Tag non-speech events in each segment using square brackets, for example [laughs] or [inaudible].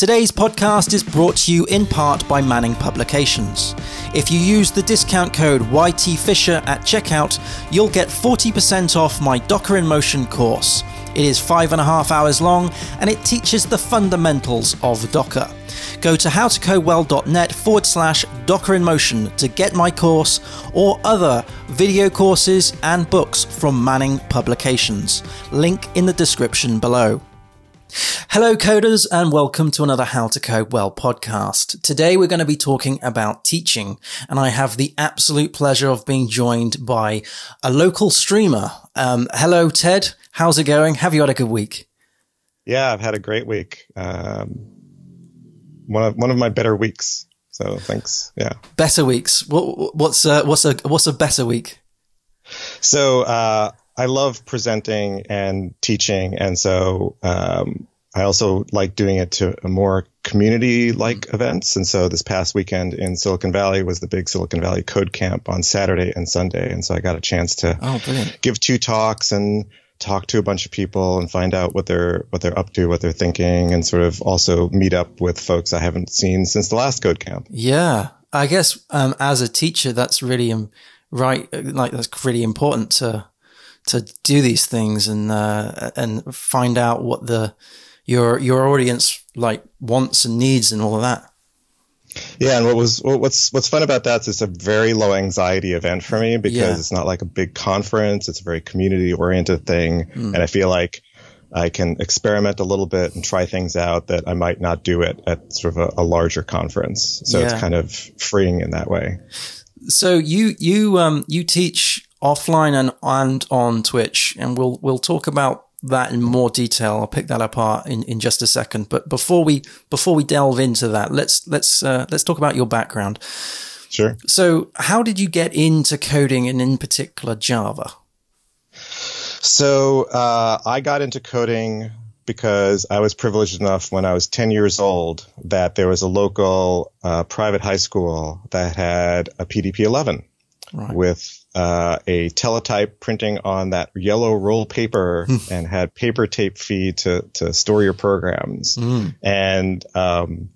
Today's podcast is brought to you in part by Manning Publications. If you use the discount code YTFisher at checkout, you'll get 40% off my Docker in Motion course. It is five and a half hours long and it teaches the fundamentals of Docker. Go to howtocodewell.net forward slash Docker in Motion to get my course or other video courses and books from Manning Publications. Link in the description below. Hello, coders, and welcome to another How to Code Well podcast. Today, we're going to be talking about teaching, and I have the absolute pleasure of being joined by a local streamer. Um, hello, Ted. How's it going? Have you had a good week? Yeah, I've had a great week. Um, one of one of my better weeks. So thanks. Yeah. Better weeks. What, what's uh, what's a what's a better week? So uh, I love presenting and teaching, and so um, I also like doing it to a more community like mm-hmm. events. And so this past weekend in Silicon Valley was the big Silicon Valley Code Camp on Saturday and Sunday, and so I got a chance to oh, give two talks and talk to a bunch of people and find out what they're what they're up to, what they're thinking, and sort of also meet up with folks I haven't seen since the last Code Camp. Yeah, I guess um, as a teacher, that's really um, right. Like that's really important to to do these things and uh, and find out what the your your audience like wants and needs and all of that. Yeah, and what was what's what's fun about that is it's a very low anxiety event for me because yeah. it's not like a big conference. It's a very community oriented thing, mm. and I feel like I can experiment a little bit and try things out that I might not do it at sort of a, a larger conference. So yeah. it's kind of freeing in that way. So you you um you teach offline and and on Twitch, and we'll we'll talk about that in more detail. I'll pick that apart in, in just a second. But before we before we delve into that, let's let's uh, let's talk about your background. Sure. So, how did you get into coding, and in particular Java? So, uh, I got into coding because I was privileged enough when I was 10 years old that there was a local uh, private high school that had a PDP 11 right. with uh, a teletype printing on that yellow roll paper hmm. and had paper tape feed to, to store your programs. Mm. And, um,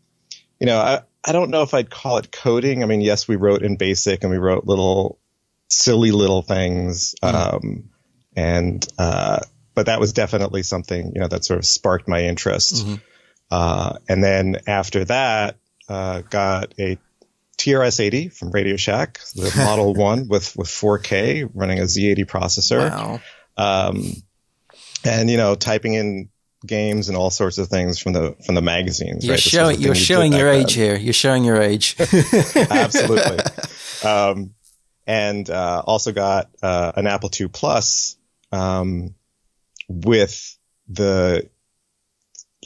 you know, I, I don't know if I'd call it coding. I mean, yes, we wrote in basic and we wrote little silly little things. Mm. Um, and, uh, but that was definitely something, you know, that sort of sparked my interest. Mm-hmm. Uh, and then after that, uh, got a TRS-80 from Radio Shack, the [laughs] Model One with with 4K running a Z80 processor. Wow. Um, and you know, typing in games and all sorts of things from the from the magazines. You're right? showing you're showing your age then. here. You're showing your age. [laughs] [laughs] Absolutely. Um, and uh, also got uh, an Apple II Plus um, with the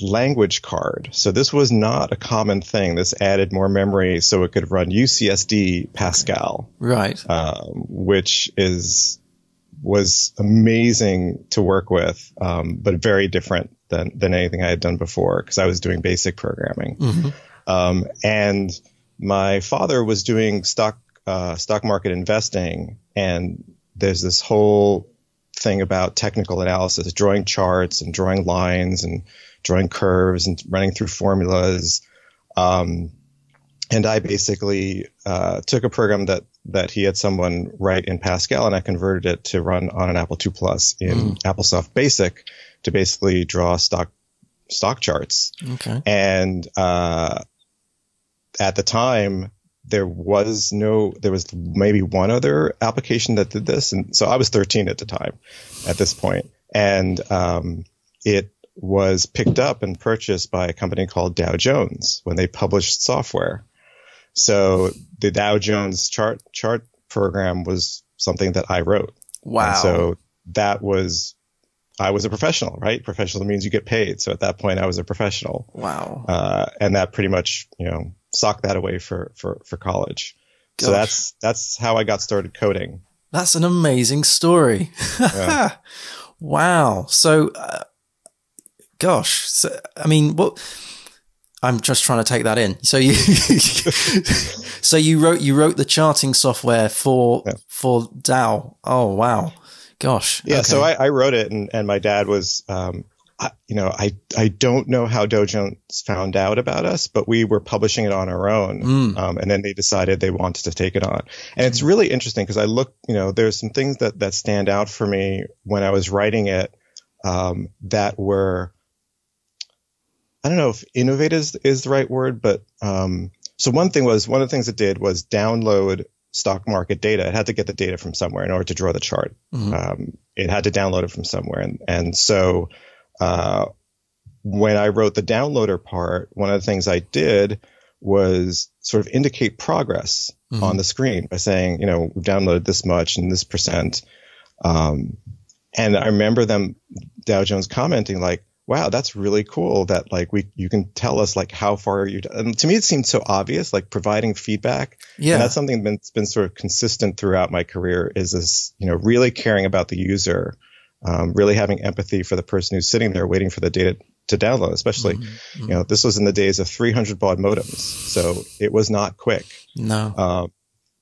language card. So this was not a common thing. This added more memory so it could run UCSD Pascal. Right. Um, which is was amazing to work with, um, but very different than than anything I had done before because I was doing basic programming. Mm-hmm. Um, and my father was doing stock uh, stock market investing, and there's this whole thing about technical analysis, drawing charts and drawing lines and drawing curves and running through formulas. Um, and I basically uh, took a program that that he had someone write in Pascal, and I converted it to run on an Apple II Plus in mm. AppleSoft Basic to basically draw stock stock charts. Okay. And uh, at the time, there was no, there was maybe one other application that did this, and so I was 13 at the time, at this point, and um, it was picked up and purchased by a company called Dow Jones when they published software. So the Dow Jones chart chart program was something that I wrote. Wow. And so that was I was a professional, right? Professional means you get paid. So at that point, I was a professional. Wow. Uh, and that pretty much, you know, socked that away for for for college. Gosh. So that's that's how I got started coding. That's an amazing story. Yeah. [laughs] wow. So uh, gosh, so, I mean, what? I'm just trying to take that in. So you, [laughs] so you wrote you wrote the charting software for yeah. for Dow. Oh wow, gosh. Yeah. Okay. So I, I, wrote it, and, and my dad was um, I, you know, I, I don't know how Dow Jones found out about us, but we were publishing it on our own. Mm. Um, and then they decided they wanted to take it on. And it's really interesting because I look, you know, there's some things that, that stand out for me when I was writing it, um, that were, I don't know if innovative is, is the right word, but, um, so one thing was, one of the things it did was download stock market data. It had to get the data from somewhere in order to draw the chart. Mm-hmm. Um, it had to download it from somewhere. And, and so, uh, when I wrote the downloader part, one of the things I did was sort of indicate progress mm-hmm. on the screen by saying, you know, we've downloaded this much and this percent. Um, and I remember them, Dow Jones commenting like, wow, that's really cool that like we, you can tell us like how far you, and to me, it seemed so obvious, like providing feedback. Yeah. And that's something that's been sort of consistent throughout my career is this, you know, really caring about the user um, really having empathy for the person who's sitting there waiting for the data to download, especially, mm-hmm. you know, this was in the days of 300 baud modems. So it was not quick. No. Um,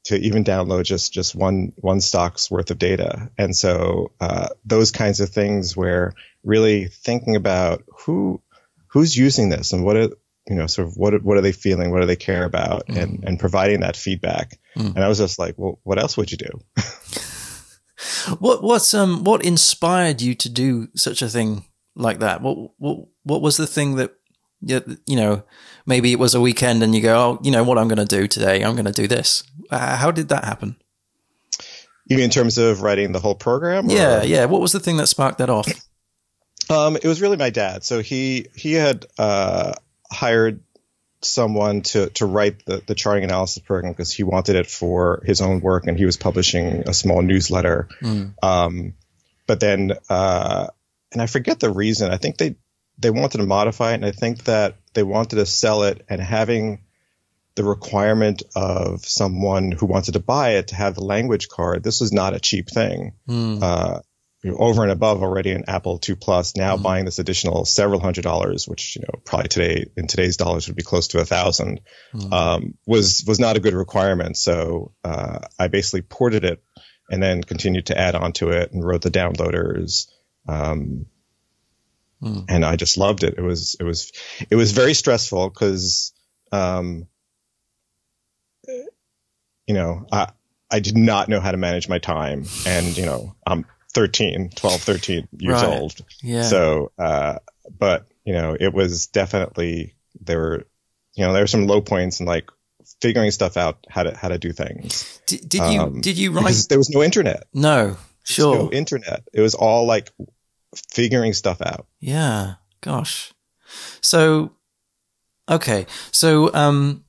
to even download just, just one, one stock's worth of data. And so, uh, those kinds of things where really thinking about who, who's using this and what are, you know, sort of what, what are they feeling? What do they care about? Mm. And, and providing that feedback. Mm. And I was just like, well, what else would you do? [laughs] What what um what inspired you to do such a thing like that? What what what was the thing that you know maybe it was a weekend and you go oh you know what I'm going to do today I'm going to do this. Uh, how did that happen? You mean in terms of writing the whole program? Or? Yeah, yeah. What was the thing that sparked that off? Um, it was really my dad. So he he had uh, hired someone to to write the, the charting analysis program because he wanted it for his own work and he was publishing a small newsletter. Mm. Um, but then, uh, and I forget the reason. I think they they wanted to modify it, and I think that they wanted to sell it and having the requirement of someone who wanted to buy it to have the language card. This was not a cheap thing. Mm. Uh, over and above already an Apple II Plus, now mm-hmm. buying this additional several hundred dollars, which you know probably today in today's dollars would be close to a 1000 mm-hmm. um, was was not a good requirement. So uh, I basically ported it and then continued to add on to it and wrote the downloaders. Um, mm. And I just loved it. It was it was it was very stressful because um, you know I I did not know how to manage my time, and you know I'm 13, 12, 13 years right. old. Yeah. So, uh, but you know, it was definitely there were, you know, there were some low points and like figuring stuff out how to how to do things. Did, did you um, did you write? There was no internet. No, sure. No internet. It was all like figuring stuff out. Yeah. Gosh. So, okay. So, um,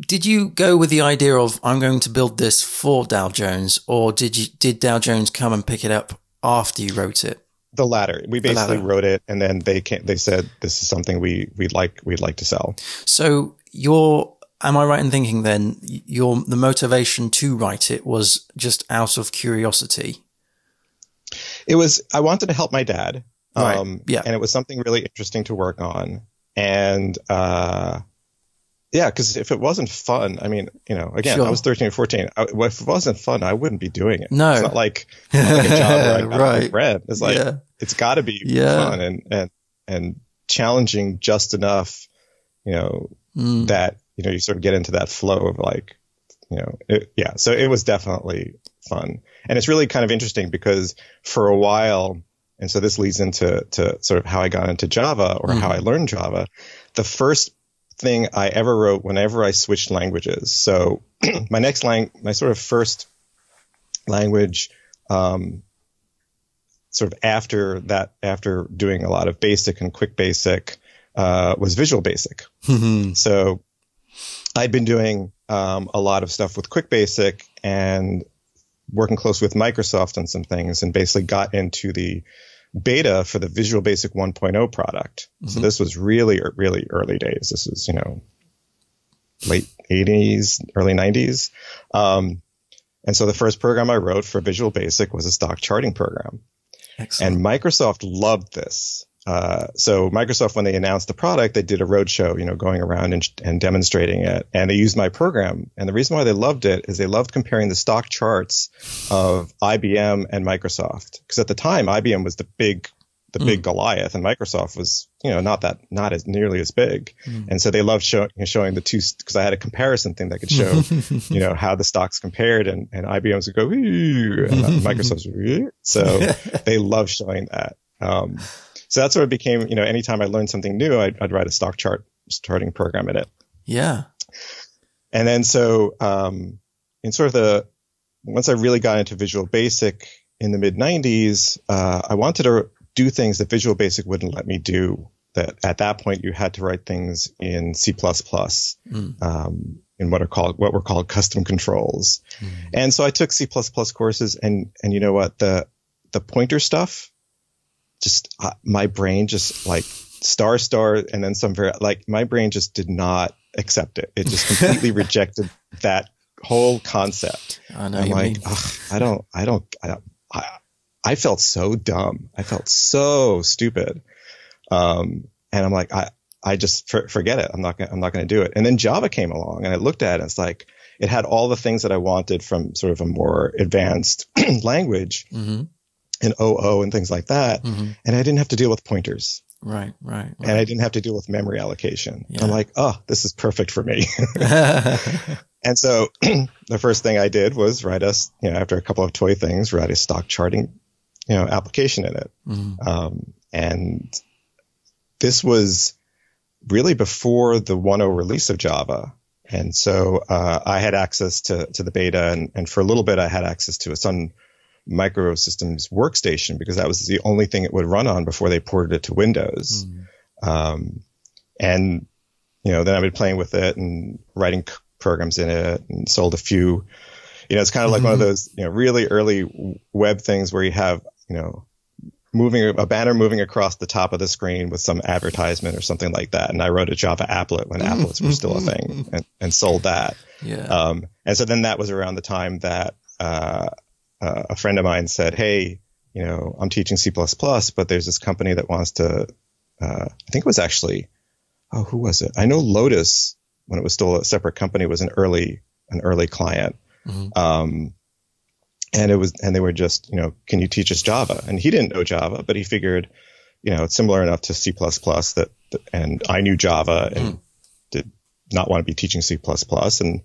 did you go with the idea of I'm going to build this for Dow Jones, or did you did Dow Jones come and pick it up after you wrote it? The latter. We basically latter. wrote it, and then they came, they said this is something we we'd like we'd like to sell. So your am I right in thinking then your the motivation to write it was just out of curiosity? It was I wanted to help my dad. Right. Um, yeah. And it was something really interesting to work on, and. uh yeah, because if it wasn't fun, I mean, you know, again, sure. I was 13 or 14. I, if it wasn't fun, I wouldn't be doing it. No. It's not like, not like a job where I [laughs] right. It's like, yeah. it's got to be yeah. fun and, and, and challenging just enough, you know, mm. that, you know, you sort of get into that flow of like, you know, it, yeah. So it was definitely fun. And it's really kind of interesting because for a while, and so this leads into to sort of how I got into Java or mm. how I learned Java. The first thing I ever wrote whenever I switched languages. So [clears throat] my next lang, my sort of first language, um, sort of after that, after doing a lot of basic and quick basic, uh, was Visual Basic. Mm-hmm. So I'd been doing um, a lot of stuff with Quick Basic and working close with Microsoft on some things, and basically got into the beta for the Visual Basic 1.0 product. Mm-hmm. So this was really, really early days. This was, you know, late 80s, early 90s. Um, and so the first program I wrote for Visual Basic was a stock charting program. Excellent. And Microsoft loved this. Uh, so Microsoft, when they announced the product, they did a roadshow, you know, going around and, and, demonstrating it, and they used my program. And the reason why they loved it is they loved comparing the stock charts of IBM and Microsoft, because at the time IBM was the big the mm. big Goliath, and Microsoft was, you know, not that, not as nearly as big. Mm. And so they loved show, you know, showing the two, because I had a comparison thing that could show, [laughs] you know, how the stocks compared, and, and IBM's would go, and Microsoft's would, so [laughs] they love showing that. Um, so that's what it became. You know, anytime I learned something new, I'd, I'd write a stock chart starting program in it. Yeah. And then so um, in sort of the once I really got into Visual Basic in the mid 90s, uh, I wanted to do things that Visual Basic wouldn't let me do. That at that point you had to write things in C++, mm. um, in what are called what were called custom controls. Mm. And so I took C++ courses, and and you know what the the pointer stuff, just uh, my brain just like star star and then some very like my brain just did not accept it. It just completely [laughs] rejected that whole concept. I know. I'm like, I don't, I don't, I don't, I, I felt so dumb. I felt so stupid. Um, and I'm like, I, I just for, forget it. I'm not gonna, I'm not going to do it. And then Java came along and I looked at it and it's like, it had all the things that I wanted from sort of a more advanced [clears throat] language mm-hmm. And OO and things like that. Mm-hmm. And I didn't have to deal with pointers. Right, right, right, And I didn't have to deal with memory allocation. Yeah. I'm like, oh, this is perfect for me. [laughs] [laughs] [laughs] and so [clears throat] the first thing I did was write us, you know, after a couple of toy things, write a stock charting, you know, application in it. Mm-hmm. Um, and this was really before the 1.0 release of Java. And so uh, I had access to, to the beta, and, and for a little bit, I had access to a Sun Microsystems workstation because that was the only thing it would run on before they ported it to Windows. Mm. Um, and you know, then I've been playing with it and writing c- programs in it and sold a few. You know, it's kind of like mm-hmm. one of mm-hmm. those you know really early web things where you have you know moving a banner moving across the top of the screen with some advertisement or something like that. And I wrote a Java applet when applets were still a thing [laughs] and, and sold that. Yeah. Um, and so then that was around the time that uh, uh, a friend of mine said, "Hey, you know, I'm teaching C++, but there's this company that wants to. Uh, I think it was actually, oh, who was it? I know Lotus when it was still a separate company was an early an early client." Mm-hmm. Um, and it was, and they were just, you know, can you teach us Java? And he didn't know Java, but he figured, you know, it's similar enough to C++ that, that and I knew Java and mm. did not want to be teaching C++. And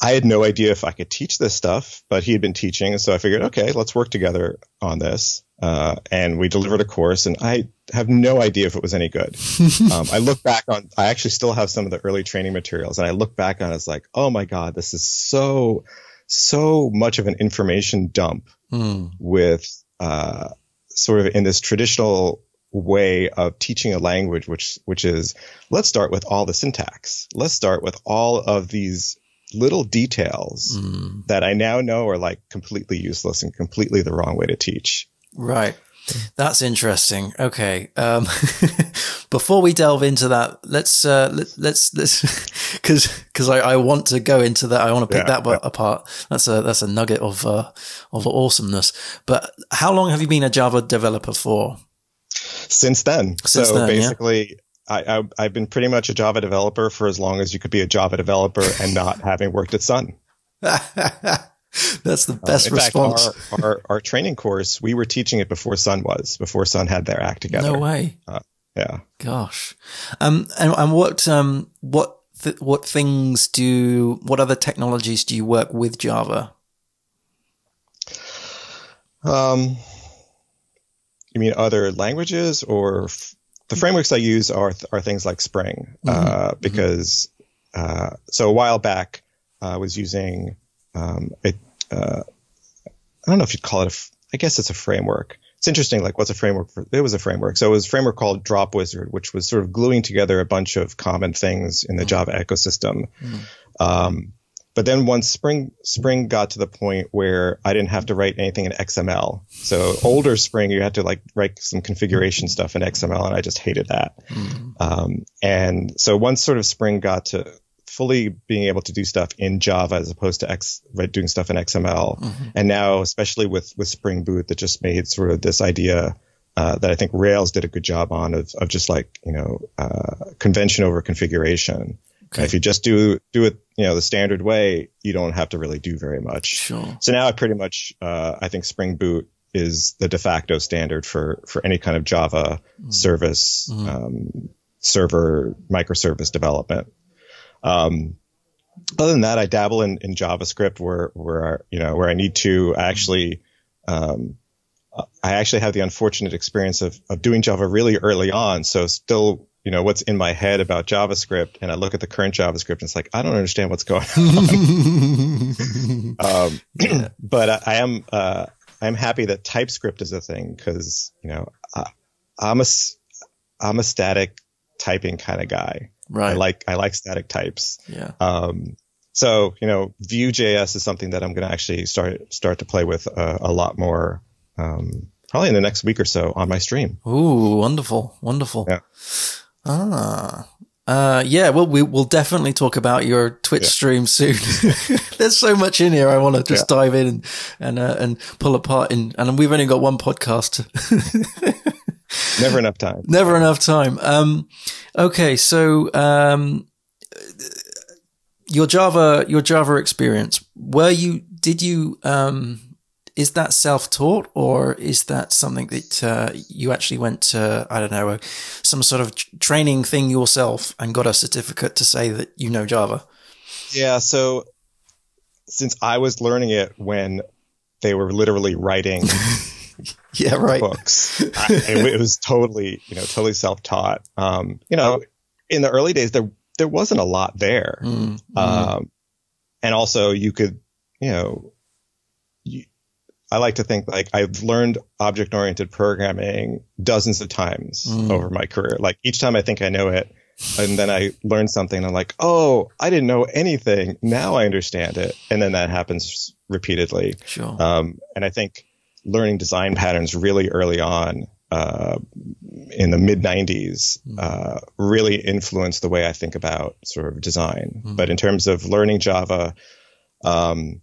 I had no idea if I could teach this stuff, but he had been teaching. And so I figured, okay, let's work together on this. Uh, and we delivered a course and I have no idea if it was any good. [laughs] um, I look back on, I actually still have some of the early training materials and I look back on it as like, oh my God, this is so, so much of an information dump mm. with, uh, sort of in this traditional way of teaching a language, which which is let's start with all the syntax. Let's start with all of these little details mm. that I now know are like completely useless and completely the wrong way to teach. Right. That's interesting. Okay. Um, [laughs] before we delve into that, let's uh, let, let's let's [laughs] because because I, I want to go into that. I want to pick yeah, that yeah. apart. That's a that's a nugget of uh, of awesomeness. But how long have you been a Java developer for? Since then. Since so then, basically, yeah. I, I, have been pretty much a Java developer for as long as you could be a Java developer and not [laughs] having worked at Sun. That's the best uh, response. Fact, our, our, our, training course, we were teaching it before Sun was, before Sun had their act together. No way. Uh, yeah. Gosh. Um, and, and what, um, what, th- what things do, what other technologies do you work with Java? Um, you mean other languages or f- the frameworks I use are are things like Spring mm-hmm. uh, mm-hmm. because uh, so a while back uh, I was using um, a, uh, I don't know if you'd call it a f- I guess it's a framework. It's interesting. Like, what's a framework? For, it was a framework. So it was a framework called Dropwizard, which was sort of gluing together a bunch of common things in the mm-hmm. Java ecosystem. Mm-hmm. Um, but then once Spring Spring got to the point where I didn't have to write anything in XML. So older Spring, you had to like write some configuration stuff in XML, and I just hated that. Mm-hmm. Um, and so once sort of Spring got to fully being able to do stuff in Java as opposed to X, doing stuff in XML, mm-hmm. and now especially with with Spring Boot, that just made sort of this idea. Uh, that I think Rails did a good job on of, of just like you know uh, convention over configuration. Okay. If you just do do it, you know, the standard way, you don't have to really do very much. Sure. So now I pretty much, uh, I think Spring Boot is the de facto standard for for any kind of Java mm-hmm. service mm-hmm. um, server microservice development. Um, other than that, I dabble in, in JavaScript where where you know where I need to actually. Um, I actually have the unfortunate experience of, of doing Java really early on. So still you know what's in my head about JavaScript, and I look at the current JavaScript, and it's like I don't understand what's going [laughs] on. um, [clears throat] but I, I am uh, I'm happy that TypeScript is a thing because you know I, I'm a I'm a static typing kind of guy. Right. I like I like static types. Yeah. Um, so you know Vue.js is something that I'm going to actually start start to play with uh, a lot more. Um, probably in the next week or so on my stream. Ooh, wonderful, wonderful. Yeah. Ah. Uh, yeah, well, we will definitely talk about your Twitch yeah. stream soon. [laughs] There's so much in here. I want to just yeah. dive in and and, uh, and pull apart. In, and we've only got one podcast. [laughs] Never enough time. Never enough time. Um, okay, so um, your Java your Java experience. Were you? Did you? Um, is that self-taught or is that something that uh, you actually went to i don't know some sort of training thing yourself and got a certificate to say that you know java? Yeah so since i was learning it when they were literally writing [laughs] yeah right. books I, it was totally you know totally self-taught. Um, you know in the early days there there wasn't a lot there. Mm, um, and also you could you know I like to think like I've learned object oriented programming dozens of times mm. over my career. Like each time I think I know it, and then I learn something, I'm like, oh, I didn't know anything. Now I understand it, and then that happens repeatedly. Sure. Um, and I think learning design patterns really early on uh, in the mid 90s mm. uh, really influenced the way I think about sort of design. Mm. But in terms of learning Java, um,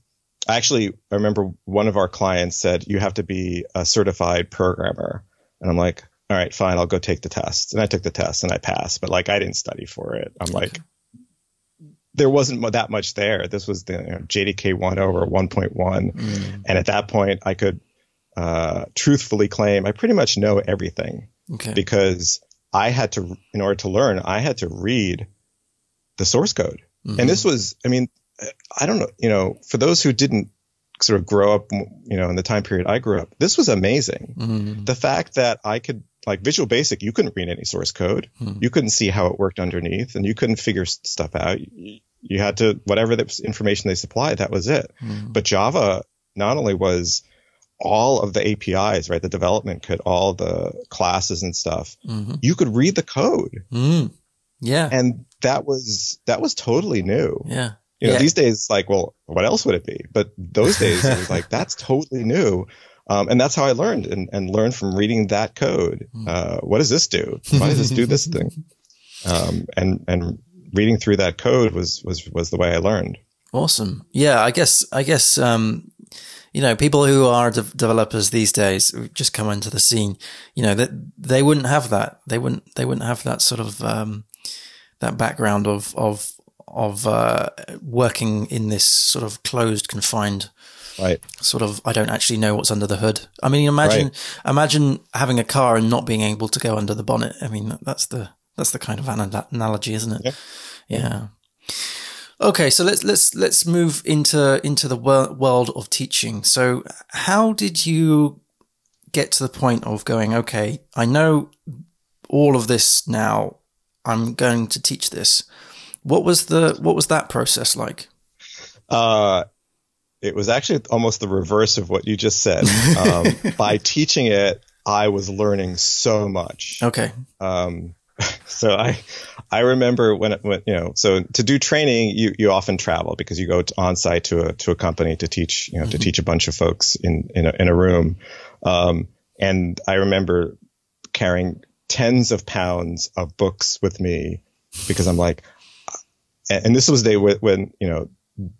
actually, I remember one of our clients said, you have to be a certified programmer. And I'm like, all right, fine, I'll go take the test. And I took the test and I passed, but like I didn't study for it. I'm like, there wasn't that much there. This was the you know, JDK 1.0 or 1.1. Mm. And at that point, I could uh, truthfully claim I pretty much know everything okay. because I had to, in order to learn, I had to read the source code. Mm-hmm. And this was, I mean, I don't know, you know, for those who didn't sort of grow up, you know, in the time period I grew up, this was amazing. Mm-hmm. The fact that I could like Visual Basic, you couldn't read any source code. Mm-hmm. You couldn't see how it worked underneath and you couldn't figure stuff out. You had to, whatever the information they supplied, that was it. Mm-hmm. But Java not only was all of the APIs, right? The development kit, all the classes and stuff. Mm-hmm. You could read the code. Mm. Yeah. And that was, that was totally new. Yeah. You know, yeah. these days, like, well, what else would it be? But those days, it was like, [laughs] that's totally new. Um, and that's how I learned and, and learned from reading that code. Hmm. Uh, what does this do? Why does this do this thing? [laughs] Um, and, and reading through that code was, was, was the way I learned. Awesome. Yeah. I guess, I guess, um, you know, people who are de- developers these days just come into the scene, you know, that they wouldn't have that. They wouldn't, they wouldn't have that sort of, um, that background of, of of uh, working in this sort of closed, confined, right? Sort of, I don't actually know what's under the hood. I mean, imagine right. imagine having a car and not being able to go under the bonnet. I mean, that's the that's the kind of analogy, isn't it? Yeah. yeah. Okay, so let's let's let's move into into the world of teaching. So, how did you get to the point of going? Okay, I know all of this now. I'm going to teach this. What was the what was that process like? Uh, it was actually almost the reverse of what you just said. Um, [laughs] by teaching it, I was learning so much. Okay. Um, [laughs] so I, I remember when, it, when, you know, so to do training, you, you often travel because you go on site to a, to a company to teach, you know, mm-hmm. to teach a bunch of folks in, in a, in a room. Um, and I remember carrying tens of pounds of books with me because I'm like, and, and this was the day when you know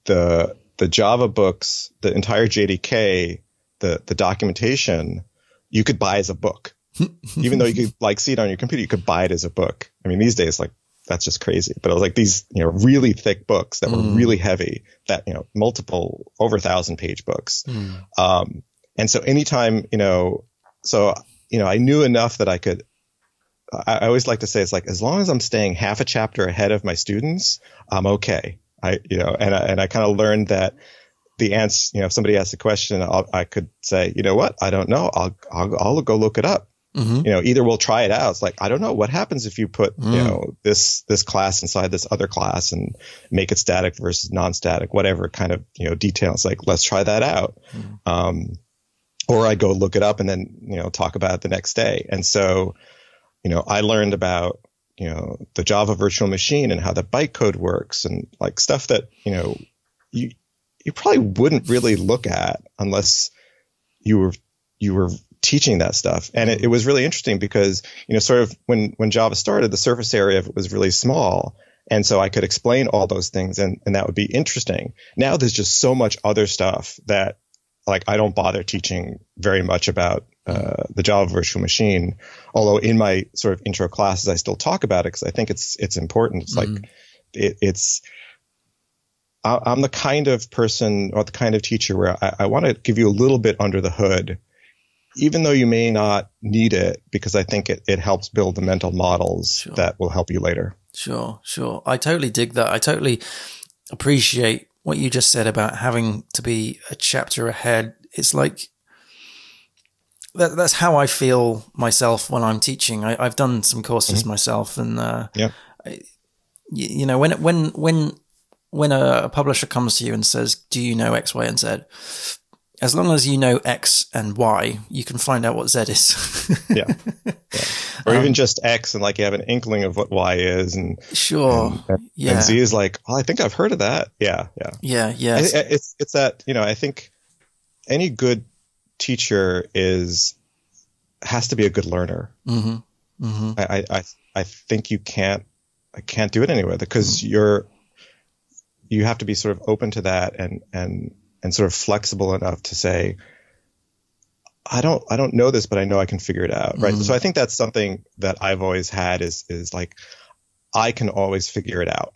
the the Java books, the entire JDK, the the documentation, you could buy as a book. [laughs] Even though you could like see it on your computer, you could buy it as a book. I mean, these days, like that's just crazy. But it was like these, you know, really thick books that were mm. really heavy, that you know, multiple over a thousand page books. Mm. Um, and so anytime, you know, so, you know, I knew enough that I could, I, always like to say it's like, as long as I'm staying half a chapter ahead of my students, I'm okay. I, you know, and I, and I kind of learned that the answer, you know, if somebody asks a question, I'll, i could say, you know what, I don't know. I'll, I'll, I'll go look it up. Mm-hmm. You know, either we'll try it out. It's like I don't know what happens if you put mm. you know this this class inside this other class and make it static versus non-static, whatever kind of you know details. Like let's try that out. Mm. Um, or I go look it up and then you know talk about it the next day. And so, you know, I learned about you know the Java virtual machine and how the bytecode works and like stuff that you know you you probably wouldn't really look at unless you were you were teaching that stuff. And it, it, was really interesting because, you know, sort of when, when Java started, the surface area of it was really small. And so I could explain all those things and, and that would be interesting. Now there's just so much other stuff that like I don't bother teaching very much about uh, the Java virtual machine. Although in my sort of intro classes, I still talk about it because I think it's, it's important. It's mm-hmm. like, it, it's, I'm the kind of person or the kind of teacher where I, I want to give you a little bit under the hood even though you may not need it, because I think it, it helps build the mental models sure. that will help you later. Sure, sure. I totally dig that. I totally appreciate what you just said about having to be a chapter ahead. It's like that, that's how I feel myself when I'm teaching. I, have done some courses mm-hmm. myself, and uh, yeah, I, you know when when when when a, a publisher comes to you and says, "Do you know X, Y, and Z?" As long as you know X and Y, you can find out what Z is. [laughs] yeah. yeah. Or um, even just X and like you have an inkling of what Y is and sure. And, yeah. And Z is like, oh, I think I've heard of that. Yeah. Yeah. Yeah. Yeah. It's, it's that, you know, I think any good teacher is, has to be a good learner. Mm-hmm. Mm-hmm. I, I, I think you can't, I can't do it anyway because mm-hmm. you're, you have to be sort of open to that and, and, and sort of flexible enough to say, I don't, I don't know this, but I know I can figure it out. Right. Mm-hmm. So I think that's something that I've always had is, is like, I can always figure it out.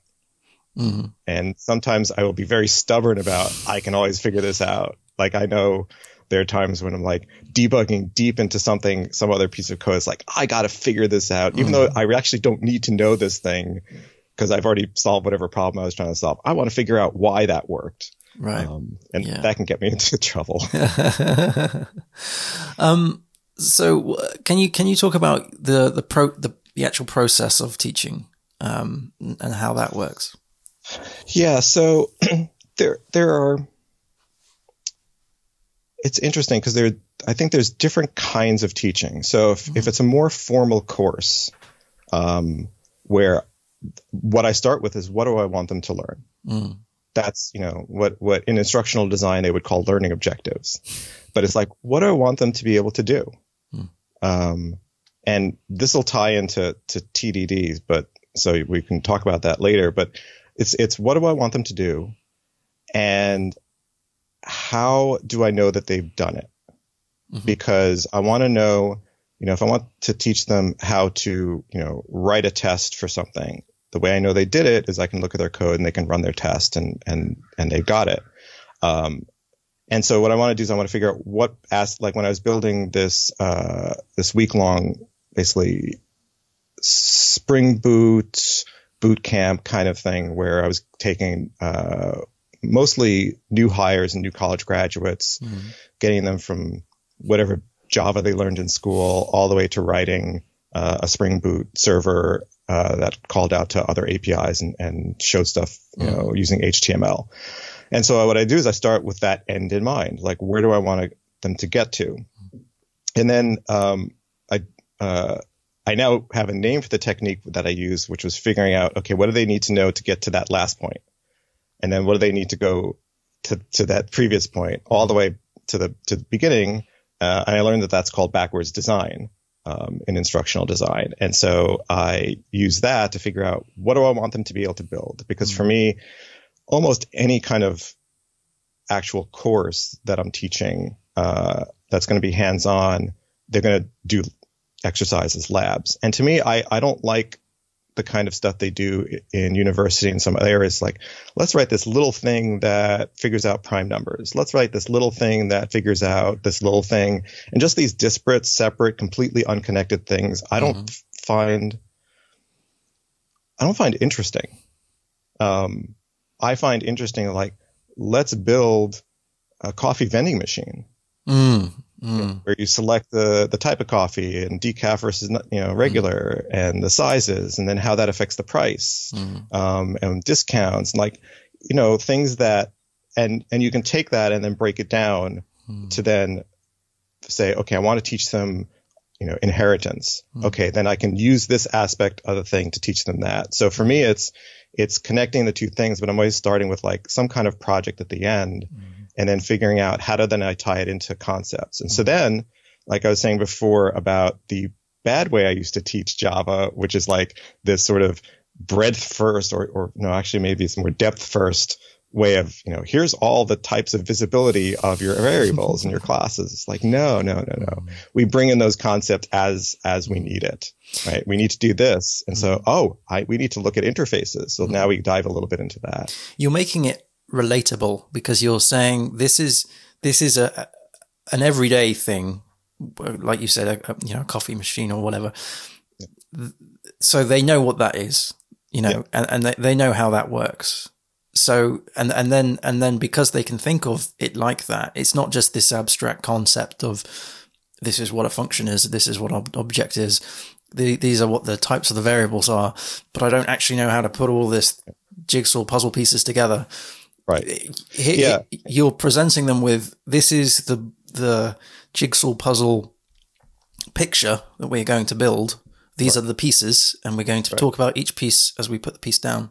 Mm-hmm. And sometimes I will be very stubborn about, I can always figure this out. Like I know there are times when I'm like debugging deep into something, some other piece of code. It's like, I got to figure this out, mm-hmm. even though I actually don't need to know this thing because I've already solved whatever problem I was trying to solve. I want to figure out why that worked. Right. Um, and yeah. that can get me [laughs] into trouble. [laughs] um, so can you, can you talk about the, the pro, the, the actual process of teaching, um, and how that works? Yeah. So [clears throat] there, there are, it's interesting because there, I think there's different kinds of teaching. So if, mm-hmm. if it's a more formal course, um, where what I start with is what do I want them to learn? Mm that's you know what what in instructional design they would call learning objectives but it's like what do i want them to be able to do hmm. um, and this will tie into to tdds but so we can talk about that later but it's it's what do i want them to do and how do i know that they've done it mm-hmm. because i want to know you know if i want to teach them how to you know write a test for something the way I know they did it is I can look at their code and they can run their test and and and they got it. Um, and so what I want to do is I want to figure out what as like when I was building this uh, this week long basically spring boot boot camp kind of thing where I was taking uh, mostly new hires and new college graduates, mm-hmm. getting them from whatever Java they learned in school all the way to writing uh, a Spring Boot server uh, that called out to other APIs and, and showed stuff, you know, mm. using HTML. And so what I do is I start with that end in mind, like where do I want them to get to? And then um, I uh, I now have a name for the technique that I use, which was figuring out, okay, what do they need to know to get to that last point? And then what do they need to go to, to that previous point all the way to the, to the beginning? Uh, and I learned that that's called backwards design um, in instructional design. And so I use that to figure out what do I want them to be able to build? Because mm-hmm. for me, almost any kind of actual course that I'm teaching uh, that's going to be hands on, they're going to do exercises, labs. And to me, I, I don't like the kind of stuff they do in university and some other areas. Like, let's write this little thing that figures out prime numbers. Let's write this little thing that figures out this little thing, and just these disparate, separate, completely unconnected things. I don't mm-hmm. find I don't find interesting. Um, I find interesting like let's build a coffee vending machine. Mm, mm. Where you select the the type of coffee and decaf versus you know regular mm. and the sizes and then how that affects the price mm. um, and discounts and like you know things that and and you can take that and then break it down mm. to then say okay I want to teach them you know inheritance mm. okay then I can use this aspect of the thing to teach them that so for me it's it's connecting the two things but I'm always starting with like some kind of project at the end mm and then figuring out how do then I tie it into concepts. And so mm-hmm. then, like I was saying before about the bad way I used to teach Java, which is like this sort of breadth first, or, or no, actually maybe it's more depth first way of, you know, here's all the types of visibility of your variables in your [laughs] classes. It's like, no, no, no, no. Mm-hmm. We bring in those concepts as, as we need it, right? We need to do this. And so, mm-hmm. oh, I, we need to look at interfaces. So now we dive a little bit into that. You're making it relatable because you're saying this is this is a an everyday thing, like you said, a, a you know, a coffee machine or whatever. Yeah. So they know what that is, you know, yeah. and, and they, they know how that works. So and and then and then because they can think of it like that, it's not just this abstract concept of this is what a function is, this is what an object is. The, these are what the types of the variables are, but I don't actually know how to put all this jigsaw puzzle pieces together. Right. He, yeah. You're presenting them with this is the the jigsaw puzzle picture that we're going to build. These right. are the pieces, and we're going to right. talk about each piece as we put the piece down.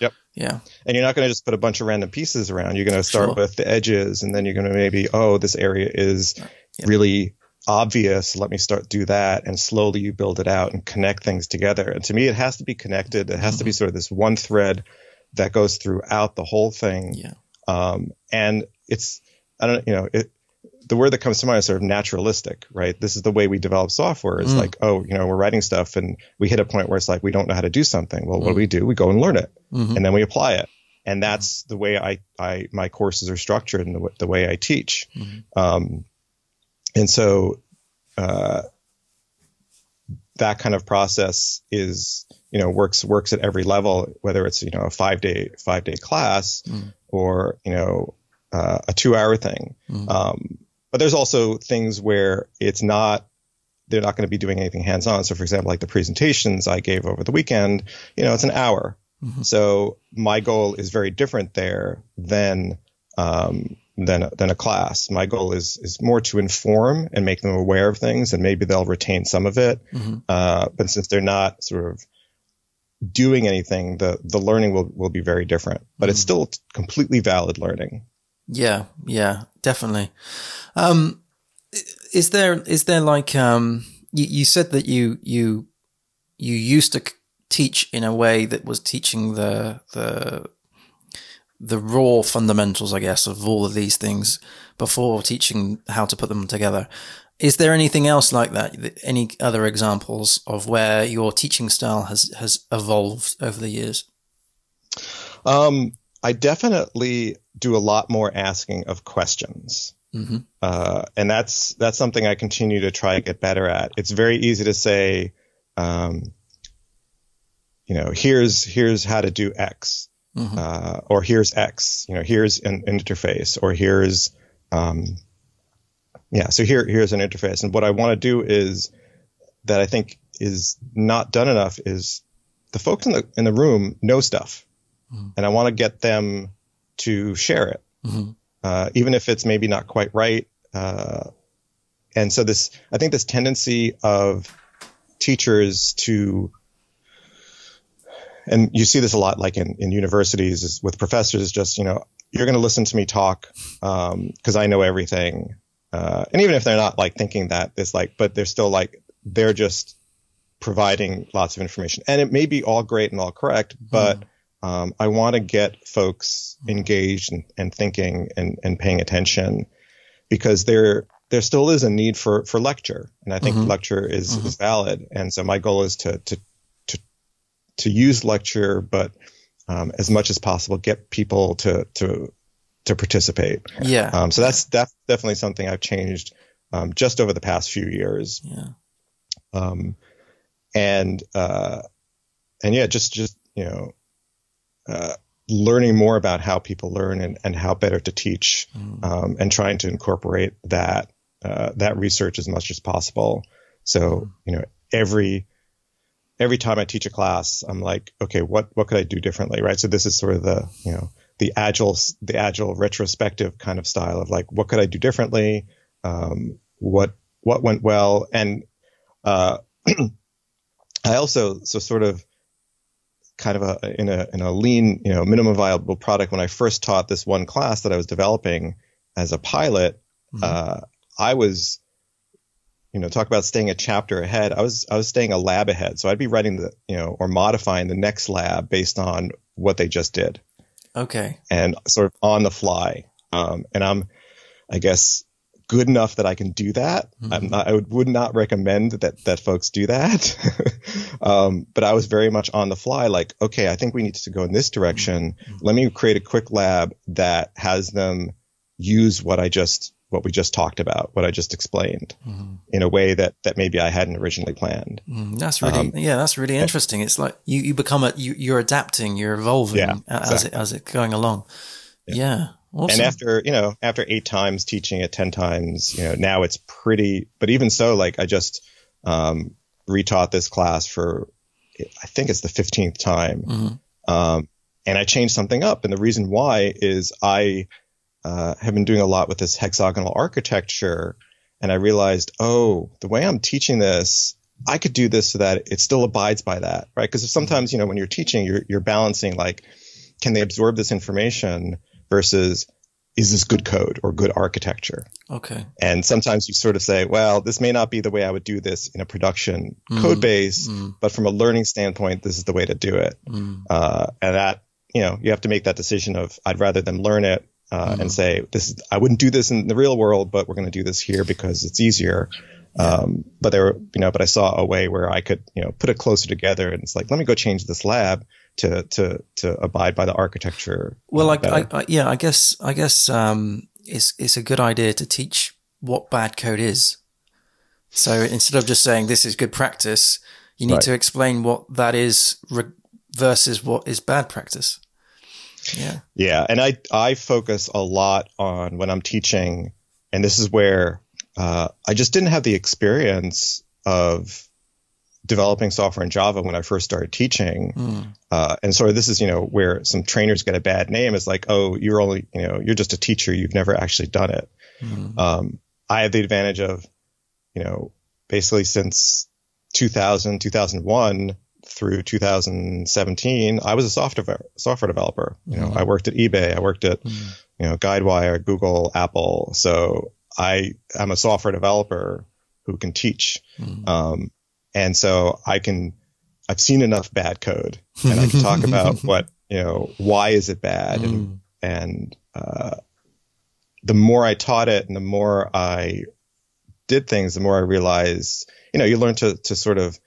Yep. Yeah. And you're not going to just put a bunch of random pieces around. You're going to start sure. with the edges, and then you're going to maybe, oh, this area is yep. really obvious. Let me start do that, and slowly you build it out and connect things together. And to me, it has to be connected. It has mm-hmm. to be mm-hmm. sort of this one thread that goes throughout the whole thing. Yeah. Um, and it's, I don't, you know, it, the word that comes to mind is sort of naturalistic, right? This is the way we develop software. It's mm. like, oh, you know, we're writing stuff and we hit a point where it's like, we don't know how to do something. Well, mm. what do mm. we do? We go and learn it mm-hmm. and then we apply it. And that's the way I, I, my courses are structured and the, the way I teach. Mm-hmm. Um, and so, uh, that kind of process is you know works works at every level, whether it's you know a five day five day class mm. or you know uh, a two hour thing. Mm. Um, but there's also things where it's not they're not going to be doing anything hands on. So for example, like the presentations I gave over the weekend, you know, it's an hour. Mm-hmm. So my goal is very different there than um, than a, than a class. My goal is is more to inform and make them aware of things, and maybe they'll retain some of it. Mm-hmm. Uh, but since they're not sort of doing anything, the the learning will will be very different. But mm-hmm. it's still completely valid learning. Yeah, yeah, definitely. Um, is there is there like um, you, you said that you you you used to teach in a way that was teaching the the the raw fundamentals, I guess, of all of these things before teaching how to put them together. Is there anything else like that? Any other examples of where your teaching style has has evolved over the years? Um, I definitely do a lot more asking of questions. Mm-hmm. Uh, and that's that's something I continue to try to get better at. It's very easy to say, um, you know, here's here's how to do X, mm-hmm. uh, or here's X, you know, here's an, an interface, or here's, um, yeah, so here here's an interface, and what I want to do is that I think is not done enough is the folks in the in the room know stuff, mm-hmm. and I want to get them to share it, mm-hmm. uh, even if it's maybe not quite right. Uh, and so this, I think this tendency of teachers to and you see this a lot like in, in universities is with professors just you know you're going to listen to me talk because um, i know everything uh, and even if they're not like thinking that it's like but they're still like they're just providing lots of information and it may be all great and all correct but mm. um, i want to get folks engaged and, and thinking and, and paying attention because there there still is a need for for lecture and i think mm-hmm. lecture is, mm-hmm. is valid and so my goal is to to to use lecture, but um, as much as possible, get people to to to participate. Yeah. Um, so that's that's definitely something I've changed um, just over the past few years. Yeah. Um, and uh, and yeah, just just you know, uh, learning more about how people learn and, and how better to teach, Mm. um, and trying to incorporate that uh, that research as much as possible. So you know, every every time I teach a class, I'm like, okay, what what could I do differently, right? So this is sort of the you know the agile the agile retrospective kind of style of like, what could I do differently? Um, what what went well, and uh, [clears throat] I also so sort of kind of a in a in a lean you know minimum viable product. When I first taught this one class that I was developing as a pilot, Mhm. uh, I was you know talk about staying a chapter ahead. I was I was staying a lab ahead, so I'd be writing the you know or modifying the next lab based on what they just did Okay. and sort of on the fly. Um, and I'm, I guess, good enough that I can do that. Mhm. I'm not, I would, would not recommend that that folks do that. [laughs] um, but I was very much on the fly, like, okay, I think we need to go in this direction. Mhm. Let me create a quick lab that has them use what I just what we just talked about, what I just explained, Mhm. in a way that that maybe I hadn't originally planned. Mm, that's really Um, yeah, that's really interesting. It's like you, you become a you you're adapting, you're evolving Yeah, as it as it going along. Yeah. Yeah. Awesome. And after, you know, after eight times teaching it 10 times, you know, now it's pretty, but even so, like I just, um, retaught this class for, I think it's the 15th time. Mhm. Um, and I changed something up. And the reason why is I, uh, have been doing a lot with this hexagonal architecture. And I realized, oh, the way I'm teaching this, I could do this so that it still abides by that, right? Because sometimes, you know, when you're teaching, you're, you're balancing like, can they absorb this information versus is this good code or good architecture? Okay. And sometimes you sort of say, well, this may not be the way I would do this in a production Mm. code base, Mm, but from a learning standpoint, this is the way to do it. mm, Uh, and that, you know, you have to make that decision of I'd rather them learn it uh, Mhm. and say this is I wouldn't do this in the real world, but we're going to do this here because it's easier. Um, but there, were, you know, but I saw a way where I could, you know, put it closer together, and it's like, let me go change this lab to to to abide by the architecture. Well, like I. I, yeah, I guess I guess um, it's it's a good idea to teach what bad code is. So instead of just saying this is good practice, you need Right. to explain what that is re- versus what is bad practice. Yeah. Yeah, and I I focus a lot on when I'm teaching, and this is where uh, I just didn't have the experience of developing software in Java when I first started teaching, Mm. uh, and so this is you know where some trainers get a bad name. It's like, oh, you're only you know you're just a teacher, you've never actually done it. Mm. Um, I had the advantage of you know basically since 2000 2001 through 2017 i was a software software developer you know Mhm. i worked at ebay i worked at Mm. you know guidewire google apple so i am a software developer who can teach Mm. um, and so i can i've seen enough bad code and i can talk about [laughs] what you know why is it bad and Mm. and uh, the more I taught it and the more I did things, the more I realized, you know, you learn to to sort of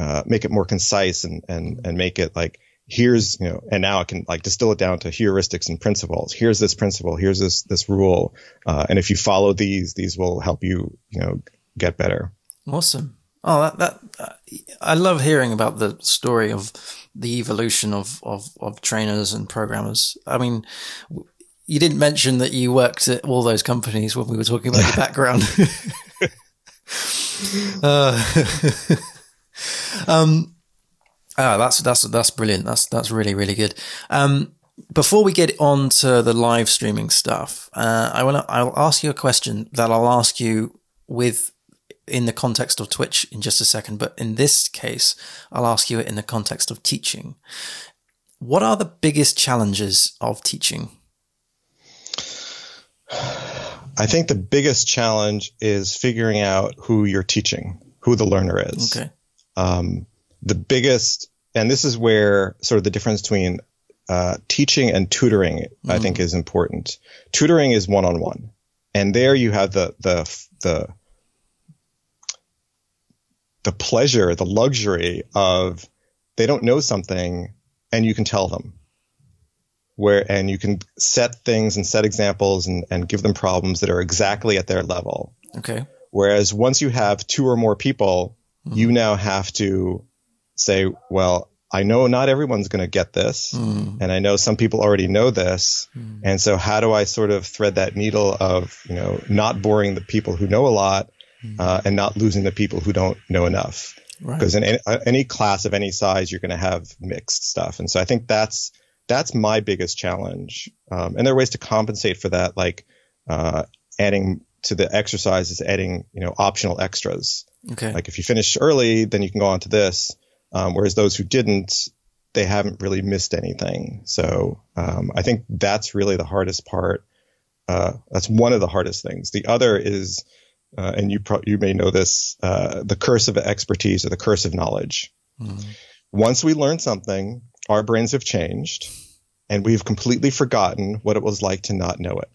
uh, make it more concise and and and make it like here's you know, and now I can like distill it down to heuristics and principles. Here's this principle. Here's this this rule, uh, and if you follow these, these will help you you know get better. Awesome. Oh, that, that uh, I love hearing about the story of the evolution of, of, of trainers and programmers. I mean, w- you didn't mention that you worked at all those companies when we were talking about your [laughs] background. [laughs] uh, [laughs] um, ah, that's that's that's brilliant. That's that's really really good. Um, before we get on to the live streaming stuff, uh, I want to I'll ask you a question that I'll ask you with in the context of Twitch in just a second, but in this case, I'll ask you it in the context of teaching. What are the biggest challenges of teaching? I think the biggest challenge is figuring out who you're teaching, who the learner is. Okay. Um, the biggest, and this is where sort of the difference between uh, teaching and tutoring, I think, is important. Tutoring is one on one, and there you have the the the the pleasure, the luxury of they don't know something and you can tell them where and you can set things and set examples and, and give them problems that are exactly at their level. Okay. Whereas once you have two or more people, mm. you now have to say, well, I know not everyone's going to get this, mm. and I know some people already know this, mm. and so how do I sort of thread that needle of you know not boring the people who know a lot, mm. uh, and not losing the people who don't know enough? Because right. in any, any, class of any size, you're going to have mixed stuff, and so I think that's that's my biggest challenge. Um, and there are ways to compensate for that, like uh, adding to the exercises, adding you know optional extras. Okay. Like if you finish early, then you can go on to this. Um, whereas those who didn't, they haven't really missed anything. So um, I think that's really the hardest part. Uh, that's one of the hardest things. The other is, uh, and you pro- you may know this, uh, the curse of expertise or the curse of knowledge. Mm. Once we learn something, our brains have changed and we've completely forgotten what it was like to not know it.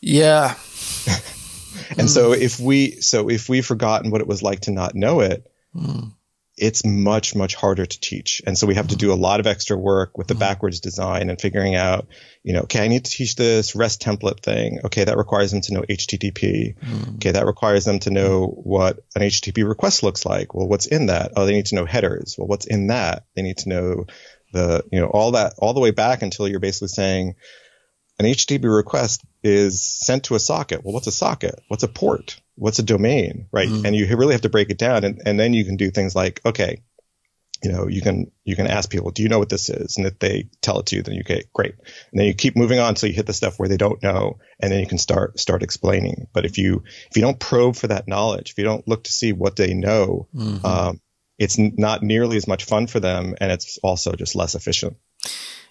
Yeah. [laughs] and mm. so if we so if we've forgotten what it was like to not know it, mm. it's much much harder to teach. And so we have to do a lot of extra work with the mm. backwards design and figuring out, you know, okay, I need to teach this REST template thing. Okay, that requires them to know HTTP. Mm. Okay, that requires them to know what an HTTP request looks like. Well, what's in that? Oh, they need to know headers. Well, what's in that? They need to know the you know all that all the way back until you're basically saying an HTTP request is sent to a socket. Well, what's a socket? What's a port? What's a domain? Right? Mm-hmm. And you really have to break it down, and, and then you can do things like, okay, you know, you can you can ask people, do you know what this is? And if they tell it to you, then you okay, great. And then you keep moving on until you hit the stuff where they don't know, and then you can start start explaining. But if you if you don't probe for that knowledge, if you don't look to see what they know, mm-hmm. um, it's not nearly as much fun for them, and it's also just less efficient.